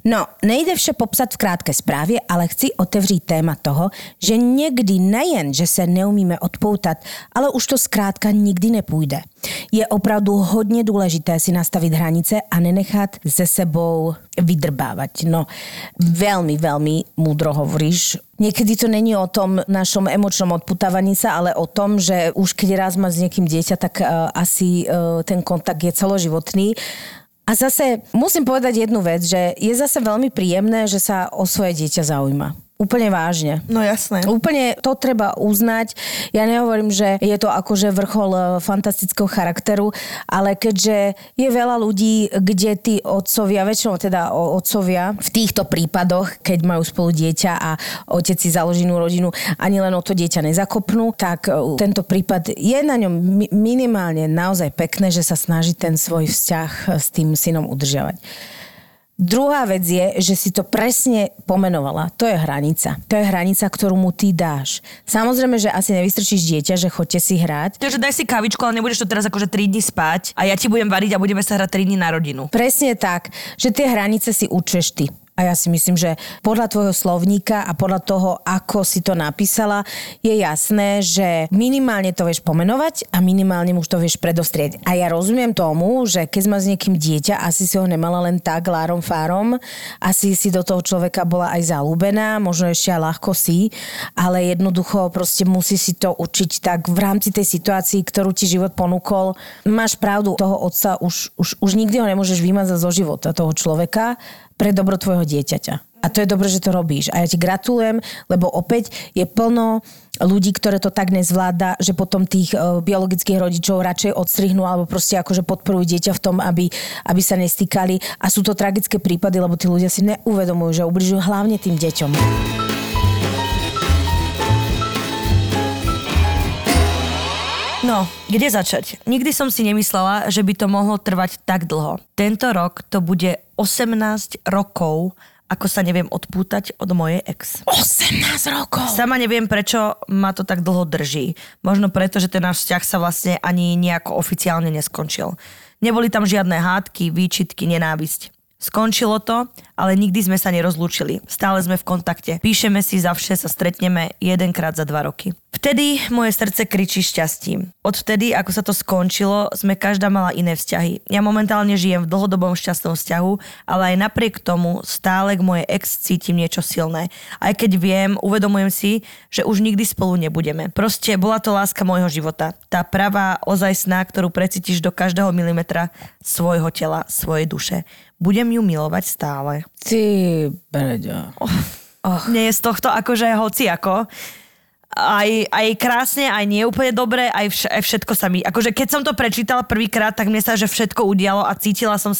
No, nejde vše popsat v krátké zprávě, ale chci otevřít téma toho, že někdy nejen, že se neumíme odpoutat, ale už to zkrátka nikdy nepůjde. Je opravdu hodně důležité si nastavit hranice a nenechat se sebou vydrbávať. No, veľmi, veľmi múdro hovoríš. Niekedy to není o tom našom emočnom odputávaní sa, ale o tom, že už keď raz má s niekým dieťa, tak uh, asi uh, ten kontakt je celoživotný. A zase musím povedať jednu vec, že je zase veľmi príjemné, že sa o svoje dieťa zaujíma. Úplne vážne. No jasné. Úplne to treba uznať. Ja nehovorím, že je to akože vrchol e, fantastického charakteru, ale keďže je veľa ľudí, kde tí otcovia, väčšinou teda otcovia v týchto prípadoch, keď majú spolu dieťa a otec si založí rodinu, ani len o to dieťa nezakopnú, tak e, tento prípad je na ňom mi- minimálne naozaj pekné, že sa snaží ten svoj vzťah s tým synom udržiavať. Druhá vec je, že si to presne pomenovala. To je hranica. To je hranica, ktorú mu ty dáš. Samozrejme, že asi nevystrčíš dieťa, že chodte si hrať. Takže daj si kavičku, ale nebudeš to teraz akože 3 dní spať a ja ti budem variť a budeme sa hrať 3 dní na rodinu. Presne tak, že tie hranice si učeš ty. A ja si myslím, že podľa tvojho slovníka a podľa toho, ako si to napísala, je jasné, že minimálne to vieš pomenovať a minimálne už to vieš predostrieť. A ja rozumiem tomu, že keď máš s niekým dieťa, asi si ho nemala len tak lárom fárom, asi si do toho človeka bola aj zalúbená, možno ešte aj ľahko si, ale jednoducho proste musí si to učiť tak v rámci tej situácii, ktorú ti život ponúkol. Máš pravdu, toho otca už, už, už nikdy ho nemôžeš vymazať zo života, toho človeka, pre dobro tvojho dieťaťa. A to je dobré, že to robíš. A ja ti gratulujem, lebo opäť je plno ľudí, ktoré to tak nezvláda, že potom tých e, biologických rodičov radšej odstrihnú alebo proste akože podporujú dieťa v tom, aby, aby sa nestýkali. A sú to tragické prípady, lebo tí ľudia si neuvedomujú, že ubližujú hlavne tým deťom. No, kde začať? Nikdy som si nemyslela, že by to mohlo trvať tak dlho. Tento rok to bude 18 rokov, ako sa neviem odpútať od mojej ex. 18 rokov! Sama neviem, prečo ma to tak dlho drží. Možno preto, že ten náš vzťah sa vlastne ani nejako oficiálne neskončil. Neboli tam žiadne hádky, výčitky, nenávisť. Skončilo to, ale nikdy sme sa nerozlúčili. Stále sme v kontakte. Píšeme si, za vše sa stretneme jedenkrát za dva roky. Vtedy moje srdce kričí šťastím. Odvtedy, ako sa to skončilo, sme každá mala iné vzťahy. Ja momentálne žijem v dlhodobom šťastnom vzťahu, ale aj napriek tomu stále k mojej ex cítim niečo silné. Aj keď viem, uvedomujem si, že už nikdy spolu nebudeme. Proste bola to láska môjho života. Tá pravá, ozajstná, ktorú precítiš do každého milimetra svojho tela, svojej duše. Budem ju milovať stále. Ty, Breďo. Oh. Nie je z tohto akože hoci ako. Aj, aj krásne, aj nie úplne dobre, aj, vš- aj všetko sa mi... Akože keď som to prečítala prvýkrát, tak mne sa, že všetko udialo a cítila som,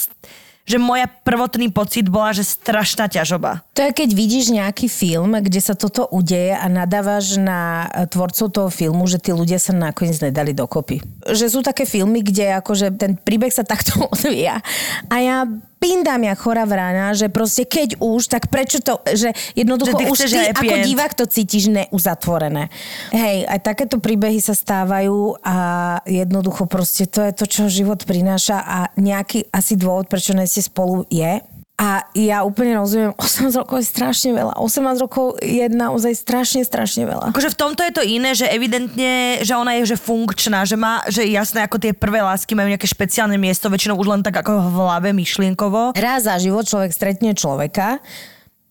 že moja prvotný pocit bola, že strašná ťažoba. To je, keď vidíš nejaký film, kde sa toto udeje a nadávaš na e, tvorcov toho filmu, že tí ľudia sa nakoniec nedali dokopy. Že sú také filmy, kde akože ten príbeh sa takto [LAUGHS] odvíja. A ja pindám jak chora vrána, že proste keď už, tak prečo to, že jednoducho Že ty už ty ako end. divák to cítiš neuzatvorené. Hej, aj takéto príbehy sa stávajú a jednoducho proste to je to, čo život prináša a nejaký asi dôvod, prečo nie ste spolu je. A ja úplne rozumiem, 18 rokov je strašne veľa. 18 rokov je naozaj strašne, strašne veľa. Akože v tomto je to iné, že evidentne, že ona je že funkčná, že má, že jasné, ako tie prvé lásky majú nejaké špeciálne miesto, väčšinou už len tak ako v hlave myšlienkovo. Raz za život človek stretne človeka,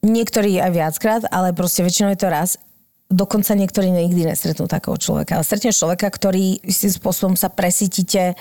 niektorí aj viackrát, ale proste väčšinou je to raz. Dokonca niektorí nikdy nestretnú takého človeka. Ale stretneš človeka, ktorý istým spôsobom sa presítite,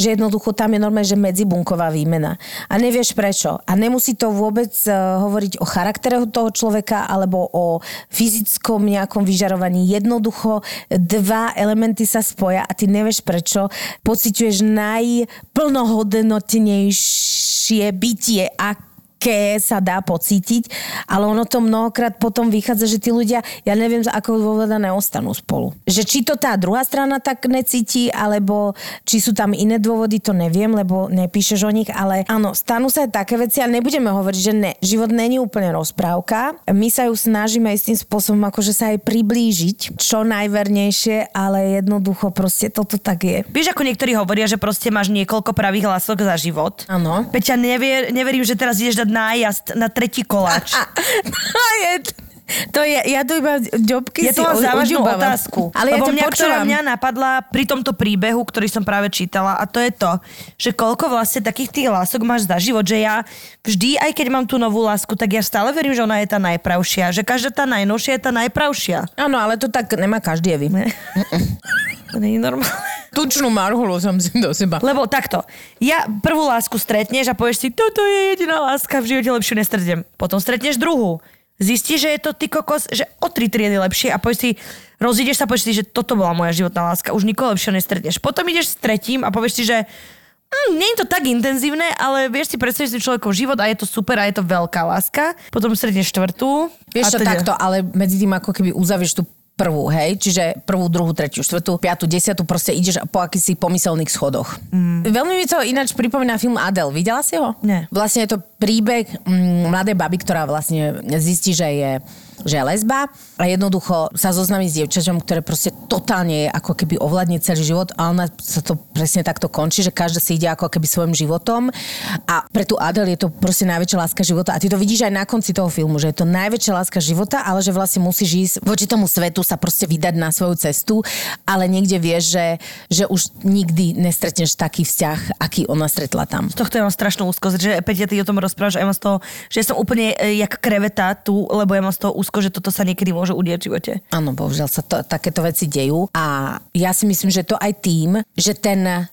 že jednoducho tam je normálne, že medzibunková výmena. A nevieš prečo. A nemusí to vôbec uh, hovoriť o charaktere toho človeka alebo o fyzickom nejakom vyžarovaní. Jednoducho dva elementy sa spoja a ty nevieš prečo. Pociťuješ najplnohodnotnejšie bytie, ak aké sa dá pocítiť, ale ono to mnohokrát potom vychádza, že tí ľudia, ja neviem, z akého dôvoda neostanú spolu. Že či to tá druhá strana tak necíti, alebo či sú tam iné dôvody, to neviem, lebo nepíšeš o nich, ale áno, stanú sa aj také veci a nebudeme hovoriť, že ne, život není úplne rozprávka. My sa ju snažíme istým spôsobom akože sa aj priblížiť, čo najvernejšie, ale jednoducho proste toto tak je. Vieš, ako niektorí hovoria, že proste máš niekoľko pravých lások za život. Áno. Peťa, nevier, neverím, že teraz ideš dať nájazd na tretí koláč. [LAUGHS] Je, to je, ja tu iba ďobky Ja si to mám závažnú uďubávam. otázku. Ale Lebo ja to mňa, ktorá mňa napadla pri tomto príbehu, ktorý som práve čítala, a to je to, že koľko vlastne takých tých lások máš za život, že ja vždy, aj keď mám tú novú lásku, tak ja stále verím, že ona je tá najpravšia, že každá tá najnovšia je tá najpravšia. Áno, ale to tak nemá každý Evi. [LAUGHS] To nie je normálne. Tučnú marhulu som si do seba. Lebo takto, ja prvú lásku stretneš a povieš si, toto je jediná láska, v živote lepšiu nestretnem. Potom stretneš druhú. Zistíš, že je to ty kokos, že o tri triedy lepšie a povieš si, rozídeš sa a povieš si, že toto bola moja životná láska, už nikoho lepšieho nestretneš. Potom ideš s tretím a povieš si, že mm, nie je to tak intenzívne, ale vieš si predstaviť si človekov život a je to super a je to veľká láska. Potom stretneš štvrtú. Vieš čo, teda- takto, ale medzi tým ako keby uzavieš tú prvú, hej, čiže prvú, druhú, tretiu, štvrtú, piatú, desiatu, proste ideš po akýsi pomyselných schodoch. Mm. Veľmi mi to ináč pripomína film Adele. Videla si ho? Nie. Vlastne je to príbeh mm, mladej baby, ktorá vlastne zistí, že je že je lesba a jednoducho sa zoznámi s dievčaťom, ktoré proste totálne je ako keby ovládne celý život a ona sa to presne takto končí, že každá si ide ako keby svojim životom a pre tú Adel je to proste najväčšia láska života a ty to vidíš aj na konci toho filmu, že je to najväčšia láska života, ale že vlastne musíš ísť voči tomu svetu sa proste vydať na svoju cestu, ale niekde vieš, že, že už nikdy nestretneš taký vzťah, aký ona stretla tam. Z tohto ja mám strašnú úzkosť, že Peťa, ty o tom rozprávaš a mám z toho, že ja som úplne e, jak kreveta tu, lebo ja mám z toho úzko, že toto sa niekedy môže udieť v živote. Áno, bohužiaľ sa to, takéto veci dejú a ja si myslím, že to aj tým, že ten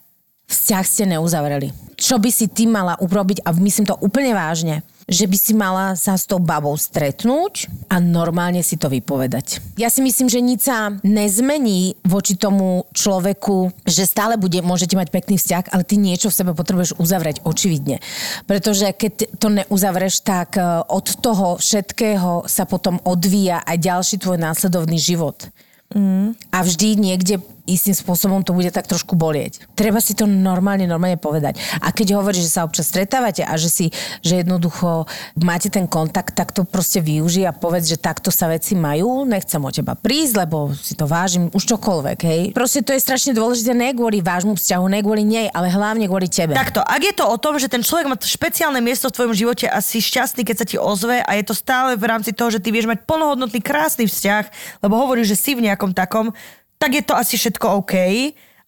vzťah ste neuzavreli. Čo by si ty mala urobiť, a myslím to úplne vážne, že by si mala sa s tou babou stretnúť a normálne si to vypovedať. Ja si myslím, že nič sa nezmení voči tomu človeku, že stále bude, môžete mať pekný vzťah, ale ty niečo v sebe potrebuješ uzavrieť, očividne. Pretože keď to neuzavreš, tak e, od toho všetkého sa potom odvíja aj ďalší tvoj následovný život. Mm. A vždy niekde istým spôsobom to bude tak trošku bolieť. Treba si to normálne, normálne povedať. A keď hovoríš, že sa občas stretávate a že si, že jednoducho máte ten kontakt, tak to proste využij a povedz, že takto sa veci majú, nechcem o teba prísť, lebo si to vážim, už čokoľvek, hej. Proste to je strašne dôležité, ne kvôli vášmu vzťahu, ne kvôli nej, ale hlavne kvôli tebe. Takto, ak je to o tom, že ten človek má špeciálne miesto v tvojom živote a si šťastný, keď sa ti ozve a je to stále v rámci toho, že ty vieš mať plnohodnotný, krásny vzťah, lebo hovoríš, že si v nejakom takom, tak je to asi všetko OK,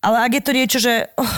ale ak je to niečo, že oh,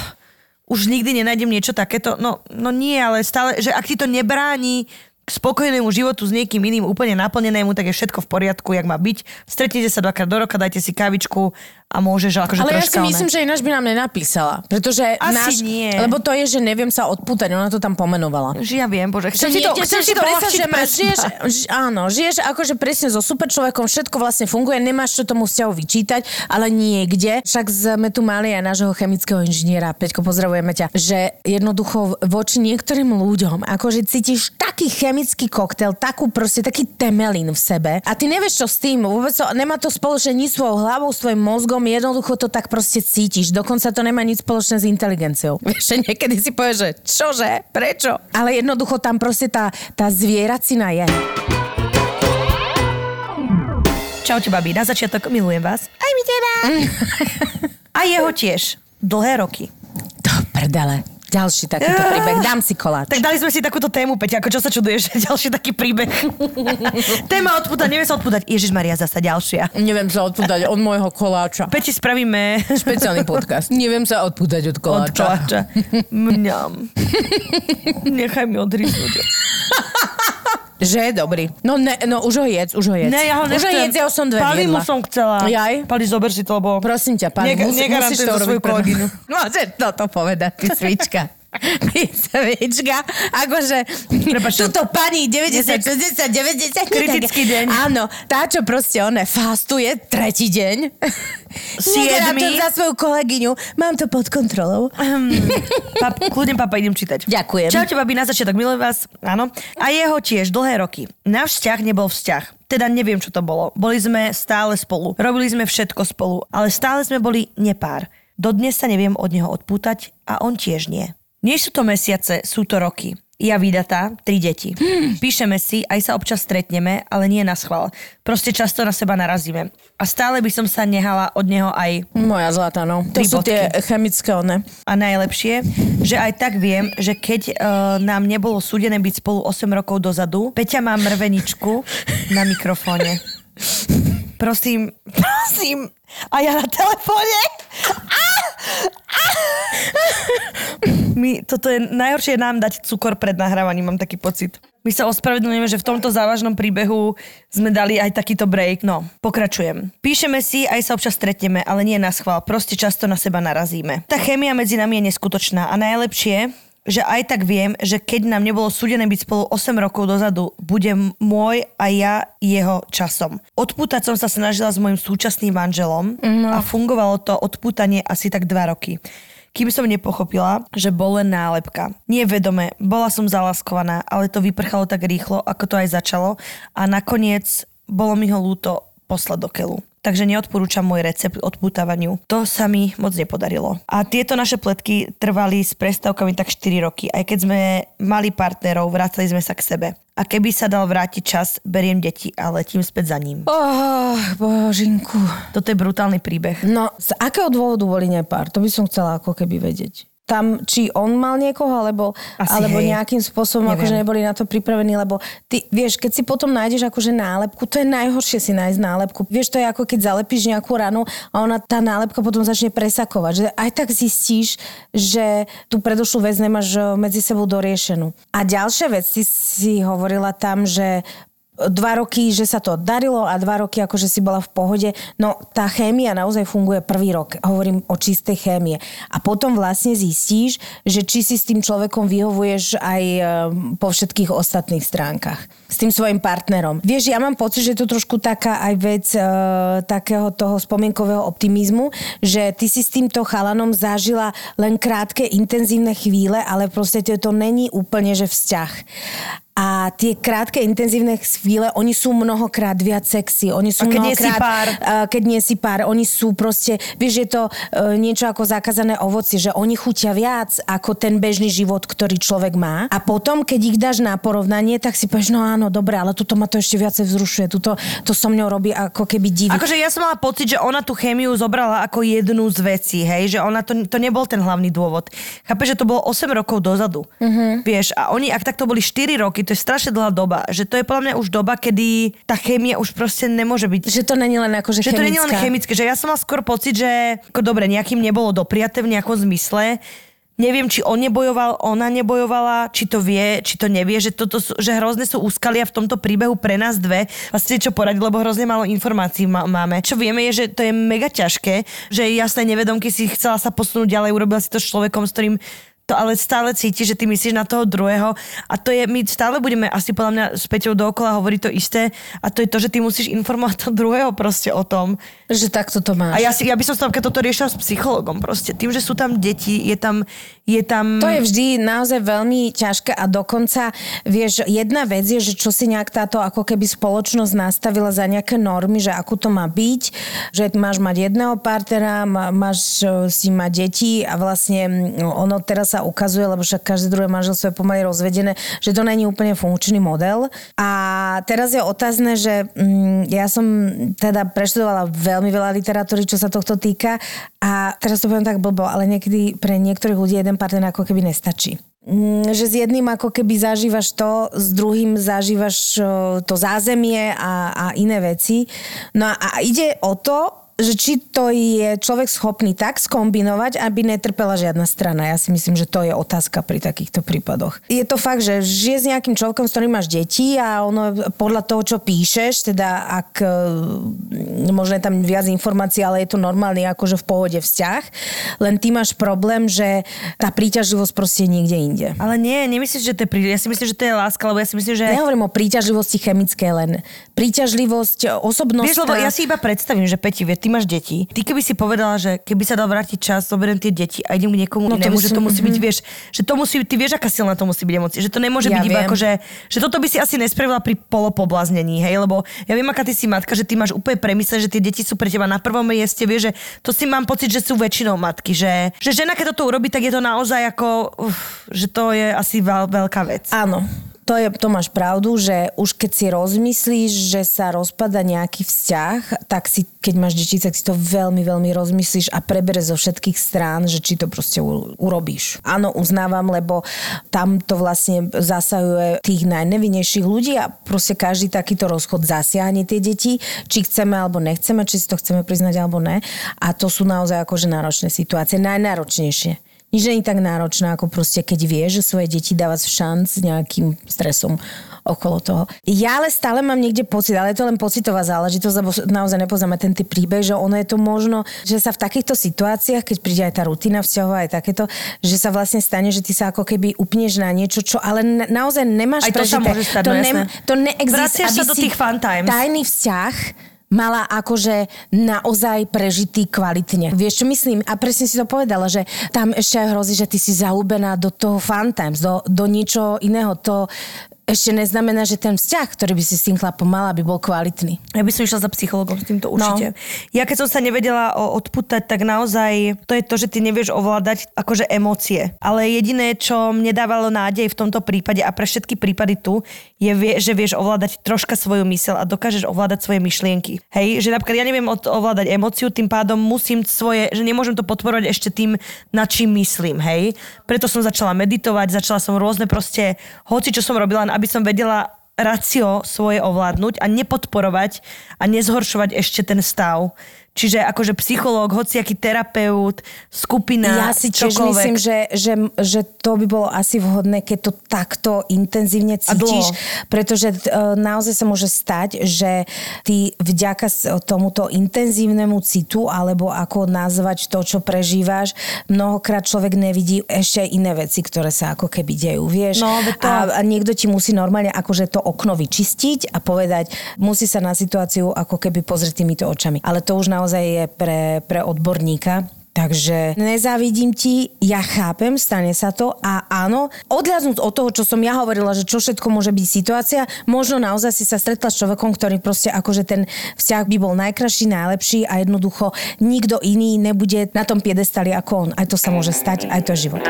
už nikdy nenájdem niečo takéto, no, no nie, ale stále, že ak ti to nebráni k spokojnému životu s niekým iným úplne naplnenému, tak je všetko v poriadku, jak má byť. Stretnite sa dvakrát do roka, dajte si kavičku a môžeš akože Ale ja si myslím, one. že ináč by nám nenapísala. Pretože Asi náš, nie. Lebo to je, že neviem sa odpútať, ona to tam pomenovala. Že ja viem, bože, chcem Že si to, chcem si to uľahčiť že máš, žiješ, ž, áno, žiješ akože presne so super človekom, všetko vlastne funguje, nemáš čo tomu vzťahu vyčítať, ale niekde, však sme tu mali aj nášho chemického inžiniera, Peťko, pozdravujeme ťa, že jednoducho voči niektorým ľuďom, akože cítiš taký chemický koktail, takú proste, taký temelín v sebe a ty nevieš čo s tým, vôbec to, nemá to spoločné nič s svojou hlavou, s tvojim mozgom, jednoducho to tak proste cítiš, dokonca to nemá nič spoločné s inteligenciou. [LAUGHS] Vieš, že niekedy si povieš, že čože, prečo? Ale jednoducho tam proste tá, tá zvieracina je. Čaute, babi, na začiatok milujem vás. Aj my teba. [LAUGHS] [LAUGHS] A jeho tiež. Dlhé roky. To prdele. Ďalší takýto príbeh. Dám si koláč. Tak dali sme si takúto tému, Peťa, ako čo sa čuduješ, [LAUGHS] že ďalší taký príbeh. [LAUGHS] Téma odpútať, neviem sa odpútať. Ježiš Maria, zasa ďalšia. Neviem sa odpútať od môjho koláča. Peti spravíme Špeciálny podcast. Neviem sa odpútať od od koláča. koláča. Mňam. Nechaj mi odriznúť. [LAUGHS] Že je dobrý. No, ne, no už ho jedz, už ho jedz. Ne, ja ho už ho jedz, ja som dve Palimu jedla. som chcela. Jaj? Pali, zober si to, lebo... Prosím ťa, pán, Nega- negarantujem musíš to urobiť svoju kolegyňu. Môže toto povedať, ty svička. Ty svička. Akože, tuto pani 90, 60, 90. Kritický deň. Áno, tá, čo proste one fastuje tretí deň. Siedmy. Negarantujem za svoju kolegyňu. Mám to pod kontrolou. Pap, kľudne, papa, idem čítať. Ďakujem. Čaute, babi, na začiatok, milujem vás. Áno. A jeho tiež dlhé roky. Náš vzťah nebol vzťah. Teda neviem, čo to bolo. Boli sme stále spolu. Robili sme všetko spolu. Ale stále sme boli nepár. Dodnes sa neviem od neho odpútať a on tiež nie. Nie sú to mesiace, sú to roky. Ja vydatá, tri deti. Píšeme si, aj sa občas stretneme, ale nie na schvál. Proste často na seba narazíme. A stále by som sa nehala od neho aj Moja zlata, no. To sú tie bodky. chemické one. a najlepšie, že aj tak viem, že keď uh, nám nebolo súdené byť spolu 8 rokov dozadu, Peťa má mrveničku na mikrofóne. Prosím, prosím. A ja na telefóne. My, toto je najhoršie nám dať cukor pred nahrávaním, mám taký pocit. My sa ospravedlňujeme, že v tomto závažnom príbehu sme dali aj takýto break. No, pokračujem. Píšeme si, aj sa občas stretneme, ale nie na schvál. Proste často na seba narazíme. Tá chémia medzi nami je neskutočná a najlepšie, že aj tak viem, že keď nám nebolo súdené byť spolu 8 rokov dozadu, bude môj a ja jeho časom. Odpútať som sa snažila s môjim súčasným manželom no. a fungovalo to odpútanie asi tak 2 roky kým som nepochopila, že bol len nálepka. Nie vedome, bola som zalaskovaná, ale to vyprchalo tak rýchlo, ako to aj začalo a nakoniec bolo mi ho lúto poslať do keľu takže neodporúčam môj recept odpútavaniu. To sa mi moc nepodarilo. A tieto naše pletky trvali s prestávkami tak 4 roky. Aj keď sme mali partnerov, vracali sme sa k sebe. A keby sa dal vrátiť čas, beriem deti a letím späť za ním. Oh, božinku. Toto je brutálny príbeh. No, z akého dôvodu boli nepár? To by som chcela ako keby vedieť tam, či on mal niekoho, alebo, Asi alebo hej. nejakým spôsobom Neviem. akože neboli na to pripravení, lebo ty, vieš, keď si potom nájdeš akože nálepku, to je najhoršie si nájsť nálepku. Vieš, to je ako keď zalepíš nejakú ranu a ona, tá nálepka potom začne presakovať, že aj tak zistíš, že tú predošlú vec nemáš eh, medzi sebou doriešenú. A ďalšia vec, ty si hovorila tam, že dva roky, že sa to darilo a dva roky akože si bola v pohode. No tá chémia naozaj funguje prvý rok. Hovorím o čistej chémie. A potom vlastne zistíš, že či si s tým človekom vyhovuješ aj e, po všetkých ostatných stránkach. S tým svojim partnerom. Vieš, ja mám pocit, že je to trošku taká aj vec e, takého toho spomienkového optimizmu, že ty si s týmto chalanom zažila len krátke, intenzívne chvíle, ale proste to, není úplne, že vzťah. A tie krátke, intenzívne chvíle, oni sú mnohokrát viac sexy. Oni sú a keď mnohokrát, nie si pár. Keď nie si pár, oni sú proste, vieš, je to uh, niečo ako zakázané ovocie, že oni chutia viac ako ten bežný život, ktorý človek má. A potom, keď ich dáš na porovnanie, tak si povieš, no áno, dobre, ale tuto ma to ešte viacej vzrušuje, tuto to so mňou robí ako keby diví. Akože ja som mala pocit, že ona tú chémiu zobrala ako jednu z vecí, hej, že ona to, to nebol ten hlavný dôvod. Chápe, že to bolo 8 rokov dozadu. Uh-huh. Vieš, a oni, ak tak to boli 4 roky, roky, to je strašne dlhá doba. Že to je podľa mňa už doba, kedy tá chémia už proste nemôže byť. Že to není len ako, že, že chemická. to není len chemické. Že ja som mal skôr pocit, že ako dobre, nejakým nebolo dopriate v nejakom zmysle, neviem, či on nebojoval, ona nebojovala, či to vie, či to nevie, že, toto sú, že hrozné sú úskalia v tomto príbehu pre nás dve. Vlastne čo poradiť, lebo hrozne málo informácií máme. Čo vieme je, že to je mega ťažké, že jasné nevedomky si chcela sa posunúť ďalej, urobila si to s človekom, s ktorým to ale stále cíti, že ty myslíš na toho druhého a to je, my stále budeme asi podľa mňa s Peťou dookola hovoriť to isté a to je to, že ty musíš informovať toho druhého proste o tom. Že takto to máš. A ja, si, ja by som keď toto riešila s psychologom proste. Tým, že sú tam deti, je tam, je tam... To je vždy naozaj veľmi ťažké a dokonca, vieš, jedna vec je, že čo si nejak táto ako keby spoločnosť nastavila za nejaké normy, že ako to má byť, že máš mať jedného partnera, máš e, si mať deti a vlastne ono teraz sa ukazuje, lebo však každé druhé manželstvo je pomaly rozvedené, že to není úplne funkčný model. A teraz je otázne, že mm, ja som teda preštudovala veľmi veľa literatúry, čo sa tohto týka a teraz to poviem tak blbo, ale niekedy pre niektorých ľudí jeden partner ako keby nestačí mm, že s jedným ako keby zažívaš to, s druhým zažívaš to zázemie a, a iné veci. No a ide o to, že či to je človek schopný tak skombinovať, aby netrpela žiadna strana. Ja si myslím, že to je otázka pri takýchto prípadoch. Je to fakt, že žije s nejakým človekom, s ktorým máš deti a ono podľa toho, čo píšeš, teda ak e, možno je tam viac informácií, ale je to normálny akože v pohode vzťah, len ty máš problém, že tá príťažlivosť proste je niekde inde. Ale nie, nemyslíš, že to je príťažlivosť. Ja si myslím, že to je láska, lebo ja si myslím, že... Nehovorím o príťažlivosti chemické len. Príťažlivosť, osobnosť. Vieš, lebo ja si iba predstavím, že Peti, vie, ty máš deti. Ty keby si povedala, že keby sa dal vrátiť čas, zoberiem tie deti a idem k niekomu no, inému, že to musí byť, mhm. vieš, že to musí, ty vieš, aká silná to musí byť emócia, že to nemôže ja byť viem. iba ako, že, že toto by si asi nespravila pri polopoblaznení, hej, lebo ja viem, aká ty si matka, že ty máš úplne premysle, že tie deti sú pre teba na prvom mieste, vieš, že to si mám pocit, že sú väčšinou matky, že, že žena, keď toto urobí, tak je to naozaj ako, uf, že to je asi veľ, veľká vec. Áno, to, je, to máš pravdu, že už keď si rozmyslíš, že sa rozpada nejaký vzťah, tak si, keď máš deti, tak si to veľmi, veľmi rozmyslíš a prebere zo všetkých strán, že či to proste urobíš. Áno, uznávam, lebo tam to vlastne zasahuje tých najnevinnejších ľudí a proste každý takýto rozchod zasiahne tie deti, či chceme alebo nechceme, či si to chceme priznať alebo ne. A to sú naozaj akože náročné situácie, najnáročnejšie nič je tak náročné, ako proste keď vie, že svoje deti dáva šanc s nejakým stresom okolo toho. Ja ale stále mám niekde pocit, ale je to len pocitová záležitosť, lebo naozaj nepoznáme ten typ príbeh, že ono je to možno, že sa v takýchto situáciách, keď príde aj tá rutina vzťahová, aj takéto, že sa vlastne stane, že ty sa ako keby upneš na niečo, čo ale na, naozaj nemáš Aj to sa prežité. môže stať, to, no jasné. to neexistuje. Vraciaš sa do tých fun times. Tajný vzťah mala akože naozaj prežitý kvalitne. Vieš, čo myslím? A presne si to povedala, že tam ešte aj hrozí, že ty si zalúbená do toho fun times, do, do niečo iného. To ešte neznamená, že ten vzťah, ktorý by si s tým chlapom mala, by bol kvalitný. Ja by som išla za psychologom s týmto určite. No. Ja keď som sa nevedela odputať, tak naozaj to je to, že ty nevieš ovládať akože emócie. Ale jediné, čo mne dávalo nádej v tomto prípade a pre všetky prípady tu, je, že vieš ovládať troška svoju mysel a dokážeš ovládať svoje myšlienky. Hej, že napríklad ja neviem ovládať emóciu, tým pádom musím svoje, že nemôžem to podporovať ešte tým, na čím myslím, hej. Preto som začala meditovať, začala som rôzne proste, hoci čo som robila, aby som vedela racio svoje ovládnuť a nepodporovať a nezhoršovať ešte ten stav. Čiže akože psychológ, hociaký terapeut, skupina, Ja si tiež čokoľvek. myslím, že, že, že to by bolo asi vhodné, keď to takto intenzívne cítiš, pretože e, naozaj sa môže stať, že ty vďaka tomuto intenzívnemu citu, alebo ako nazvať to, čo prežívaš, mnohokrát človek nevidí ešte aj iné veci, ktoré sa ako keby dejú, vieš. No, to- a, a niekto ti musí normálne akože to okno vyčistiť a povedať, musí sa na situáciu ako keby pozrieť týmito očami. Ale to už naozaj je pre, pre odborníka. Takže nezávidím ti, ja chápem, stane sa to a áno, odhľadnúť od toho, čo som ja hovorila, že čo všetko môže byť situácia, možno naozaj si sa stretla s človekom, ktorý proste akože ten vzťah by bol najkrajší, najlepší a jednoducho nikto iný nebude na tom piedestali ako on. Aj to sa môže stať, aj to je život.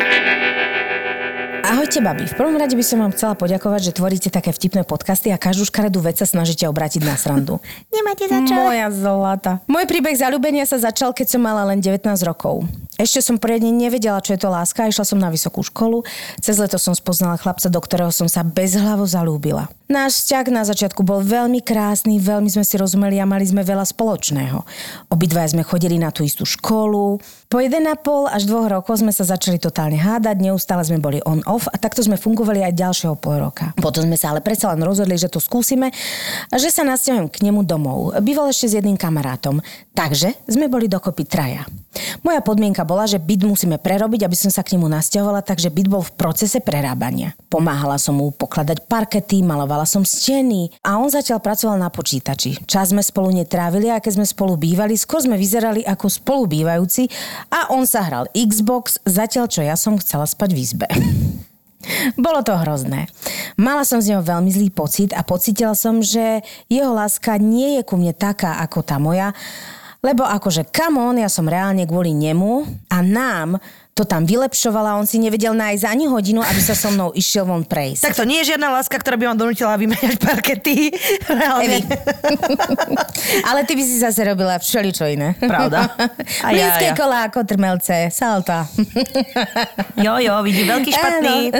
Ahojte, babi. V prvom rade by som vám chcela poďakovať, že tvoríte také vtipné podcasty a každú škaredú vec sa snažíte obrátiť na srandu. [LAUGHS] Nemáte za čo. Moja zlata. Môj príbeh zalúbenia sa začal, keď som mala len 19 rokov. Ešte som poriadne nevedela, čo je to láska, išla som na vysokú školu. Cez leto som spoznala chlapca, do ktorého som sa bezhlavo zalúbila. Náš vzťah na začiatku bol veľmi krásny, veľmi sme si rozumeli a mali sme veľa spoločného. Obidva sme chodili na tú istú školu. Po 1,5 až 2 rokov sme sa začali totálne hádať, neustále sme boli on-off a takto sme fungovali aj ďalšieho pol roka. Potom sme sa ale predsa len rozhodli, že to skúsime a že sa nasťahujem k nemu domov. Býval ešte s jedným kamarátom, takže sme boli dokopy traja. Moja podmienka bola, že byt musíme prerobiť, aby som sa k nemu nasťahovala, takže byt bol v procese prerábania. Pomáhala som mu pokladať parkety, malovala som steny a on zatiaľ pracoval na počítači. Čas sme spolu netrávili a keď sme spolu bývali, skôr sme vyzerali ako spolubývajúci a on sa hral Xbox, zatiaľ čo ja som chcela spať v izbe. [LAUGHS] Bolo to hrozné. Mala som z neho veľmi zlý pocit a pocitila som, že jeho láska nie je ku mne taká ako tá moja, lebo akože come on, ja som reálne kvôli nemu a nám to tam vylepšovala, on si nevedel nájsť ani hodinu, aby sa so mnou išiel von prejsť. Tak to nie je žiadna láska, ktorá by vám donútila vymeniať parkety. [LAUGHS] Reálne. [LAUGHS] Ale ty by si zase robila všeličo iné. Pravda. [LAUGHS] A ja, Mlynské ja. kolá, kotrmelce, salta. Jo, jo, vidí veľký špatný. Áno.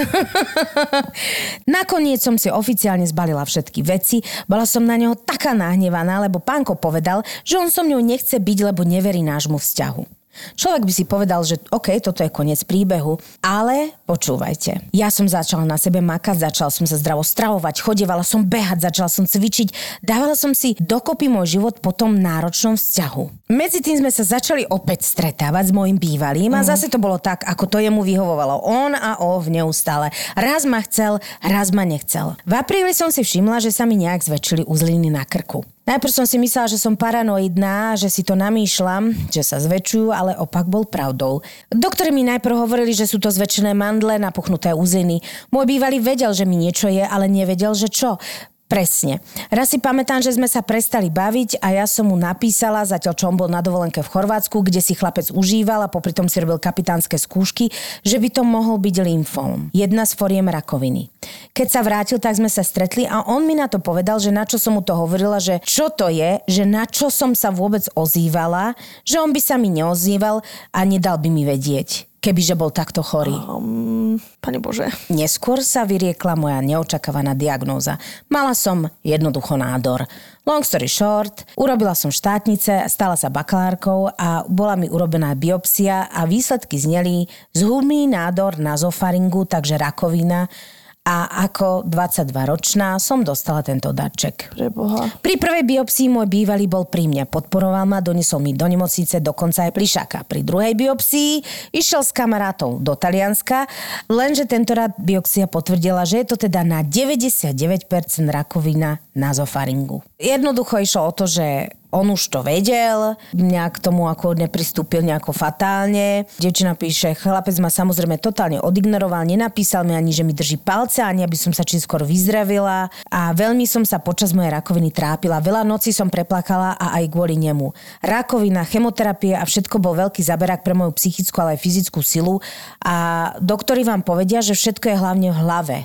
Nakoniec som si oficiálne zbalila všetky veci. Bola som na neho taká nahnevaná, lebo pánko povedal, že on so mňou nechce byť, lebo neverí nášmu vzťahu. Človek by si povedal, že OK, toto je koniec príbehu, ale počúvajte. Ja som začala na sebe makať, začala som sa zdravo stravovať, chodievala som behať, začala som cvičiť, dávala som si dokopy môj život po tom náročnom vzťahu. Medzi tým sme sa začali opäť stretávať s môjim bývalým a zase to bolo tak, ako to jemu vyhovovalo. On a ov neustále. Raz ma chcel, raz ma nechcel. V apríli som si všimla, že sa mi nejak zväčšili uzliny na krku. Najprv som si myslela, že som paranoidná, že si to namýšľam, že sa zväčšujú, ale opak bol pravdou. Doktori mi najprv hovorili, že sú to zväčšené mandle, napuchnuté úziny. Môj bývalý vedel, že mi niečo je, ale nevedel, že čo. Presne. Raz si pamätám, že sme sa prestali baviť a ja som mu napísala, zatiaľ čo on bol na dovolenke v Chorvátsku, kde si chlapec užíval a popri tom si robil kapitánske skúšky, že by to mohol byť lymfóm. Jedna z foriem rakoviny. Keď sa vrátil, tak sme sa stretli a on mi na to povedal, že na čo som mu to hovorila, že čo to je, že na čo som sa vôbec ozývala, že on by sa mi neozýval a nedal by mi vedieť, kebyže bol takto chorý. Pane Bože. Neskôr sa vyriekla moja neočakávaná diagnóza. Mala som jednoducho nádor. Long story short, urobila som štátnice, stala sa bakalárkou a bola mi urobená biopsia a výsledky zneli zhubný nádor nazofaringu, takže rakovina a ako 22-ročná som dostala tento darček. Preboha. Pri prvej biopsii môj bývalý bol pri mne, podporoval ma, doniesol mi do nemocnice, dokonca aj plišaka. Pri druhej biopsii išiel s kamarátov do Talianska, lenže tentorád biopsia potvrdila, že je to teda na 99% rakovina nazofaringu. Jednoducho išlo o to, že on už to vedel, nejak tomu ako nepristúpil nejako fatálne. Dievčina píše, chlapec ma samozrejme totálne odignoroval, nenapísal mi ani, že mi drží palce, ani aby som sa čím skôr vyzdravila a veľmi som sa počas mojej rakoviny trápila. Veľa nocí som preplakala a aj kvôli nemu. Rakovina, chemoterapie a všetko bol veľký zaberák pre moju psychickú, ale aj fyzickú silu a doktori vám povedia, že všetko je hlavne v hlave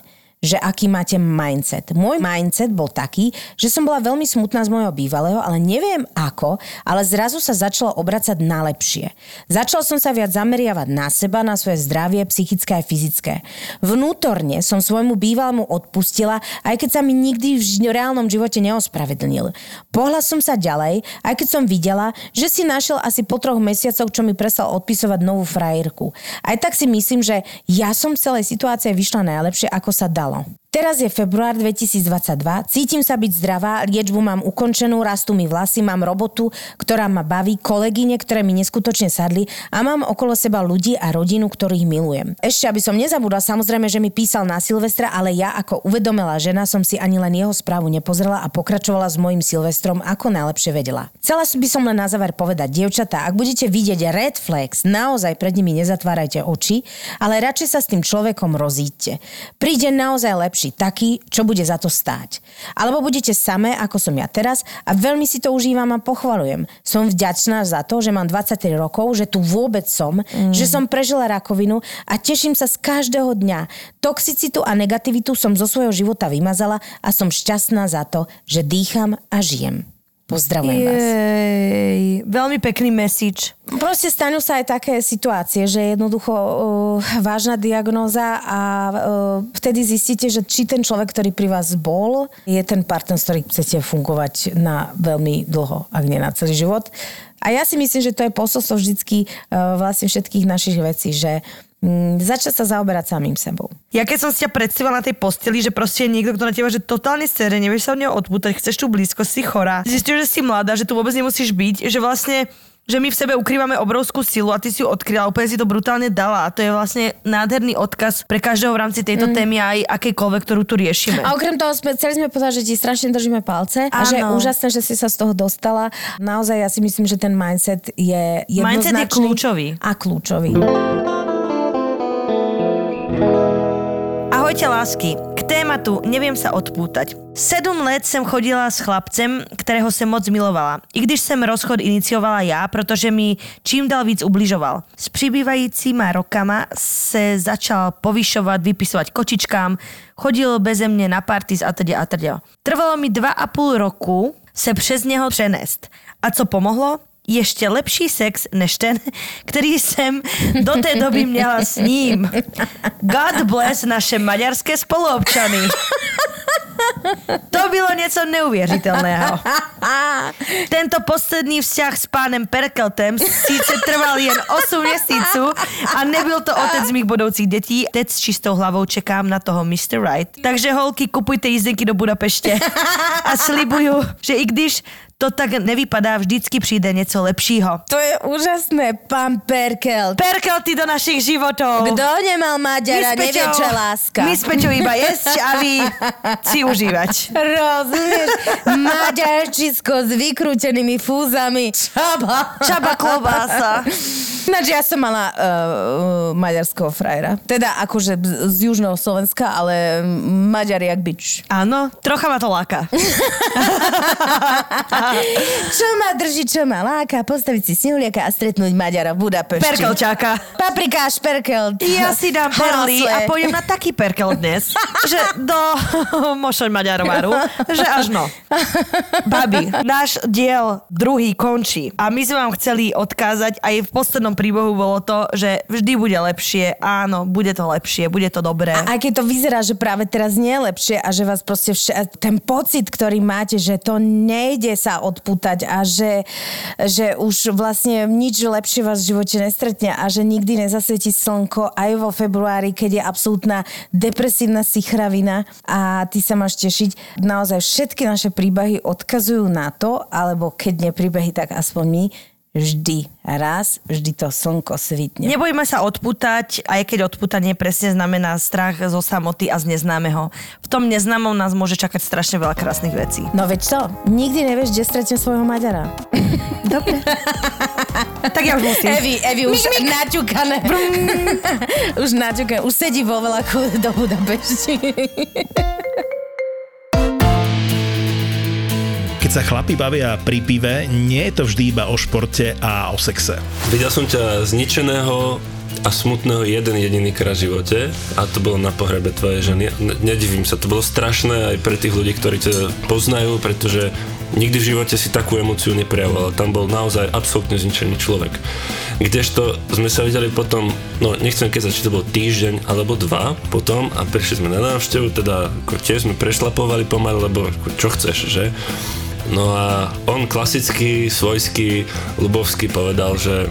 že aký máte mindset. Môj mindset bol taký, že som bola veľmi smutná z môjho bývalého, ale neviem ako, ale zrazu sa začalo obracať na lepšie. Začal som sa viac zameriavať na seba, na svoje zdravie, psychické a fyzické. Vnútorne som svojmu bývalému odpustila, aj keď sa mi nikdy v reálnom živote neospravedlnil. Pohla som sa ďalej, aj keď som videla, že si našiel asi po troch mesiacoch, čo mi prestal odpisovať novú frajerku. Aj tak si myslím, že ja som v celej situácie vyšla najlepšie, ako sa people. Teraz je február 2022, cítim sa byť zdravá, liečbu mám ukončenú, rastú mi vlasy, mám robotu, ktorá ma baví, kolegyne, ktoré mi neskutočne sadli a mám okolo seba ľudí a rodinu, ktorých milujem. Ešte, aby som nezabudla, samozrejme, že mi písal na Silvestra, ale ja ako uvedomela žena som si ani len jeho správu nepozrela a pokračovala s mojim Silvestrom, ako najlepšie vedela. Chcela by som len na záver povedať, dievčatá, ak budete vidieť red flags, naozaj pred nimi nezatvárajte oči, ale radšej sa s tým človekom rozíďte. Príde naozaj lepší ďalší taký, čo bude za to stáť. Alebo budete samé, ako som ja teraz a veľmi si to užívam a pochvalujem. Som vďačná za to, že mám 23 rokov, že tu vôbec som, mm. že som prežila rakovinu a teším sa z každého dňa. Toxicitu a negativitu som zo svojho života vymazala a som šťastná za to, že dýcham a žijem. Pozdravujem vás. Jej, veľmi pekný message. Proste stanú sa aj také situácie, že jednoducho uh, vážna diagnóza a uh, vtedy zistíte, že či ten človek, ktorý pri vás bol, je ten partner, s ktorým chcete fungovať na veľmi dlho, ak nie na celý život. A ja si myslím, že to je posolstvo vždycky uh, vlastne všetkých našich vecí, že mm, začať sa zaoberať samým sebou. Ja keď som si ťa predstavila na tej posteli, že proste je niekto, kto na teba, že totálne sere, nevieš sa od neho odpútať, chceš tu blízko, si chorá, zistíš, že si mladá, že tu vôbec nemusíš byť, že vlastne že my v sebe ukrývame obrovskú silu a ty si ju odkryla, úplne si to brutálne dala a to je vlastne nádherný odkaz pre každého v rámci tejto mm. témy aj akejkoľvek, ktorú tu riešime. A okrem toho sme, chceli sme povedať, že ti strašne držíme palce a že je úžasné, že si sa z toho dostala. Naozaj ja si myslím, že ten mindset je jednoznačný. Mindset je kľúčový. A kľúčový. Ahojte lásky, k tématu neviem sa odpútať. Sedm let jsem chodila s chlapcem, kterého jsem moc milovala. I když jsem rozchod iniciovala já, protože mi čím dál víc ubližoval. S přibývajícíma rokama se začal povyšovat, vypisovat kočičkám, chodil beze mě na party a teda a teda. Trvalo mi dva a půl roku se přes něho přenést. A co pomohlo? Ještě lepší sex než ten, který jsem do té doby měla s ním. God bless naše maďarské spoluobčany. To bylo něco neuvěřitelného. Tento poslední vzťah s pánem Perkeltem síce trval jen 8 měsíců a nebyl to otec mých budoucích dětí. Teď s čistou hlavou čekám na toho Mr. Right. Takže holky, kupujte jízdenky do Budapeště a slibuju, že i když to tak nevypadá, vždycky přijde něco lepšího. To je úžasné, pán Perkel. Perkel, ty do našich životov. Kto nemal Maďara, nevie, čo je láska. My sme čo iba jesť a vy [LAUGHS] si užívať. Rozumieš? Maďarčisko s vykrútenými fúzami. Čaba. Čaba klobása. [LAUGHS] Ináč ja som mala uh, maďarského frajera. Teda akože z južného Slovenska, ale Maďar jak bič. Áno, trocha ma to láka. [LAUGHS] čo ma drží, čo ma láka, postaviť si snehuliaka a stretnúť Maďara v Budapešti. Perkelčáka. Paprika, šperkel. Ja si dám perly a pôjdem na taký perkel dnes, [LAUGHS] že do Mošoň Maďarovaru, že až no. Babi, náš diel druhý končí a my sme vám chceli odkázať aj v poslednom príbehu bolo to, že vždy bude lepšie, áno, bude to lepšie, bude to dobré. Aj keď to vyzerá, že práve teraz nie je lepšie a že vás proste vš- ten pocit, ktorý máte, že to nejde sa odputať a že, že už vlastne nič lepšie vás v živote nestretne a že nikdy nezasvietí slnko aj vo februári, keď je absolútna depresívna sichravina a ty sa máš tešiť. Naozaj všetky naše príbehy odkazujú na to, alebo keď nie príbehy, tak aspoň my, vždy raz, vždy to slnko svitne. Nebojme sa odputať, aj keď odputanie presne znamená strach zo samoty a z neznámeho. V tom neznámom nás môže čakať strašne veľa krásnych vecí. No veď to, nikdy nevieš, kde stretne svojho Maďara. [LAUGHS] Dobre. [LAUGHS] tak ja už musím. Evi, Evi už naťukané. [LAUGHS] už naťukané. Už sedí vo vlaku do Budapešti. Keď sa chlapi bavia pri pive, nie je to vždy iba o športe a o sexe. Videl som ťa zničeného a smutného jeden jediný krát v živote a to bolo na pohrebe tvojej ženy. Ne- Nedivím sa, to bolo strašné aj pre tých ľudí, ktorí ťa poznajú, pretože nikdy v živote si takú emociu neprejavoval. Tam bol naozaj absolútne zničený človek. Kdežto sme sa videli potom, no nechcem keď či to bol týždeň alebo dva potom a prišli sme na návštevu, teda ako tiež sme prešlapovali pomaly, lebo čo chceš, že? No a on klasicky, svojský, ľubovský povedal, že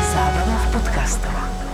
Zábrná v podcastovách.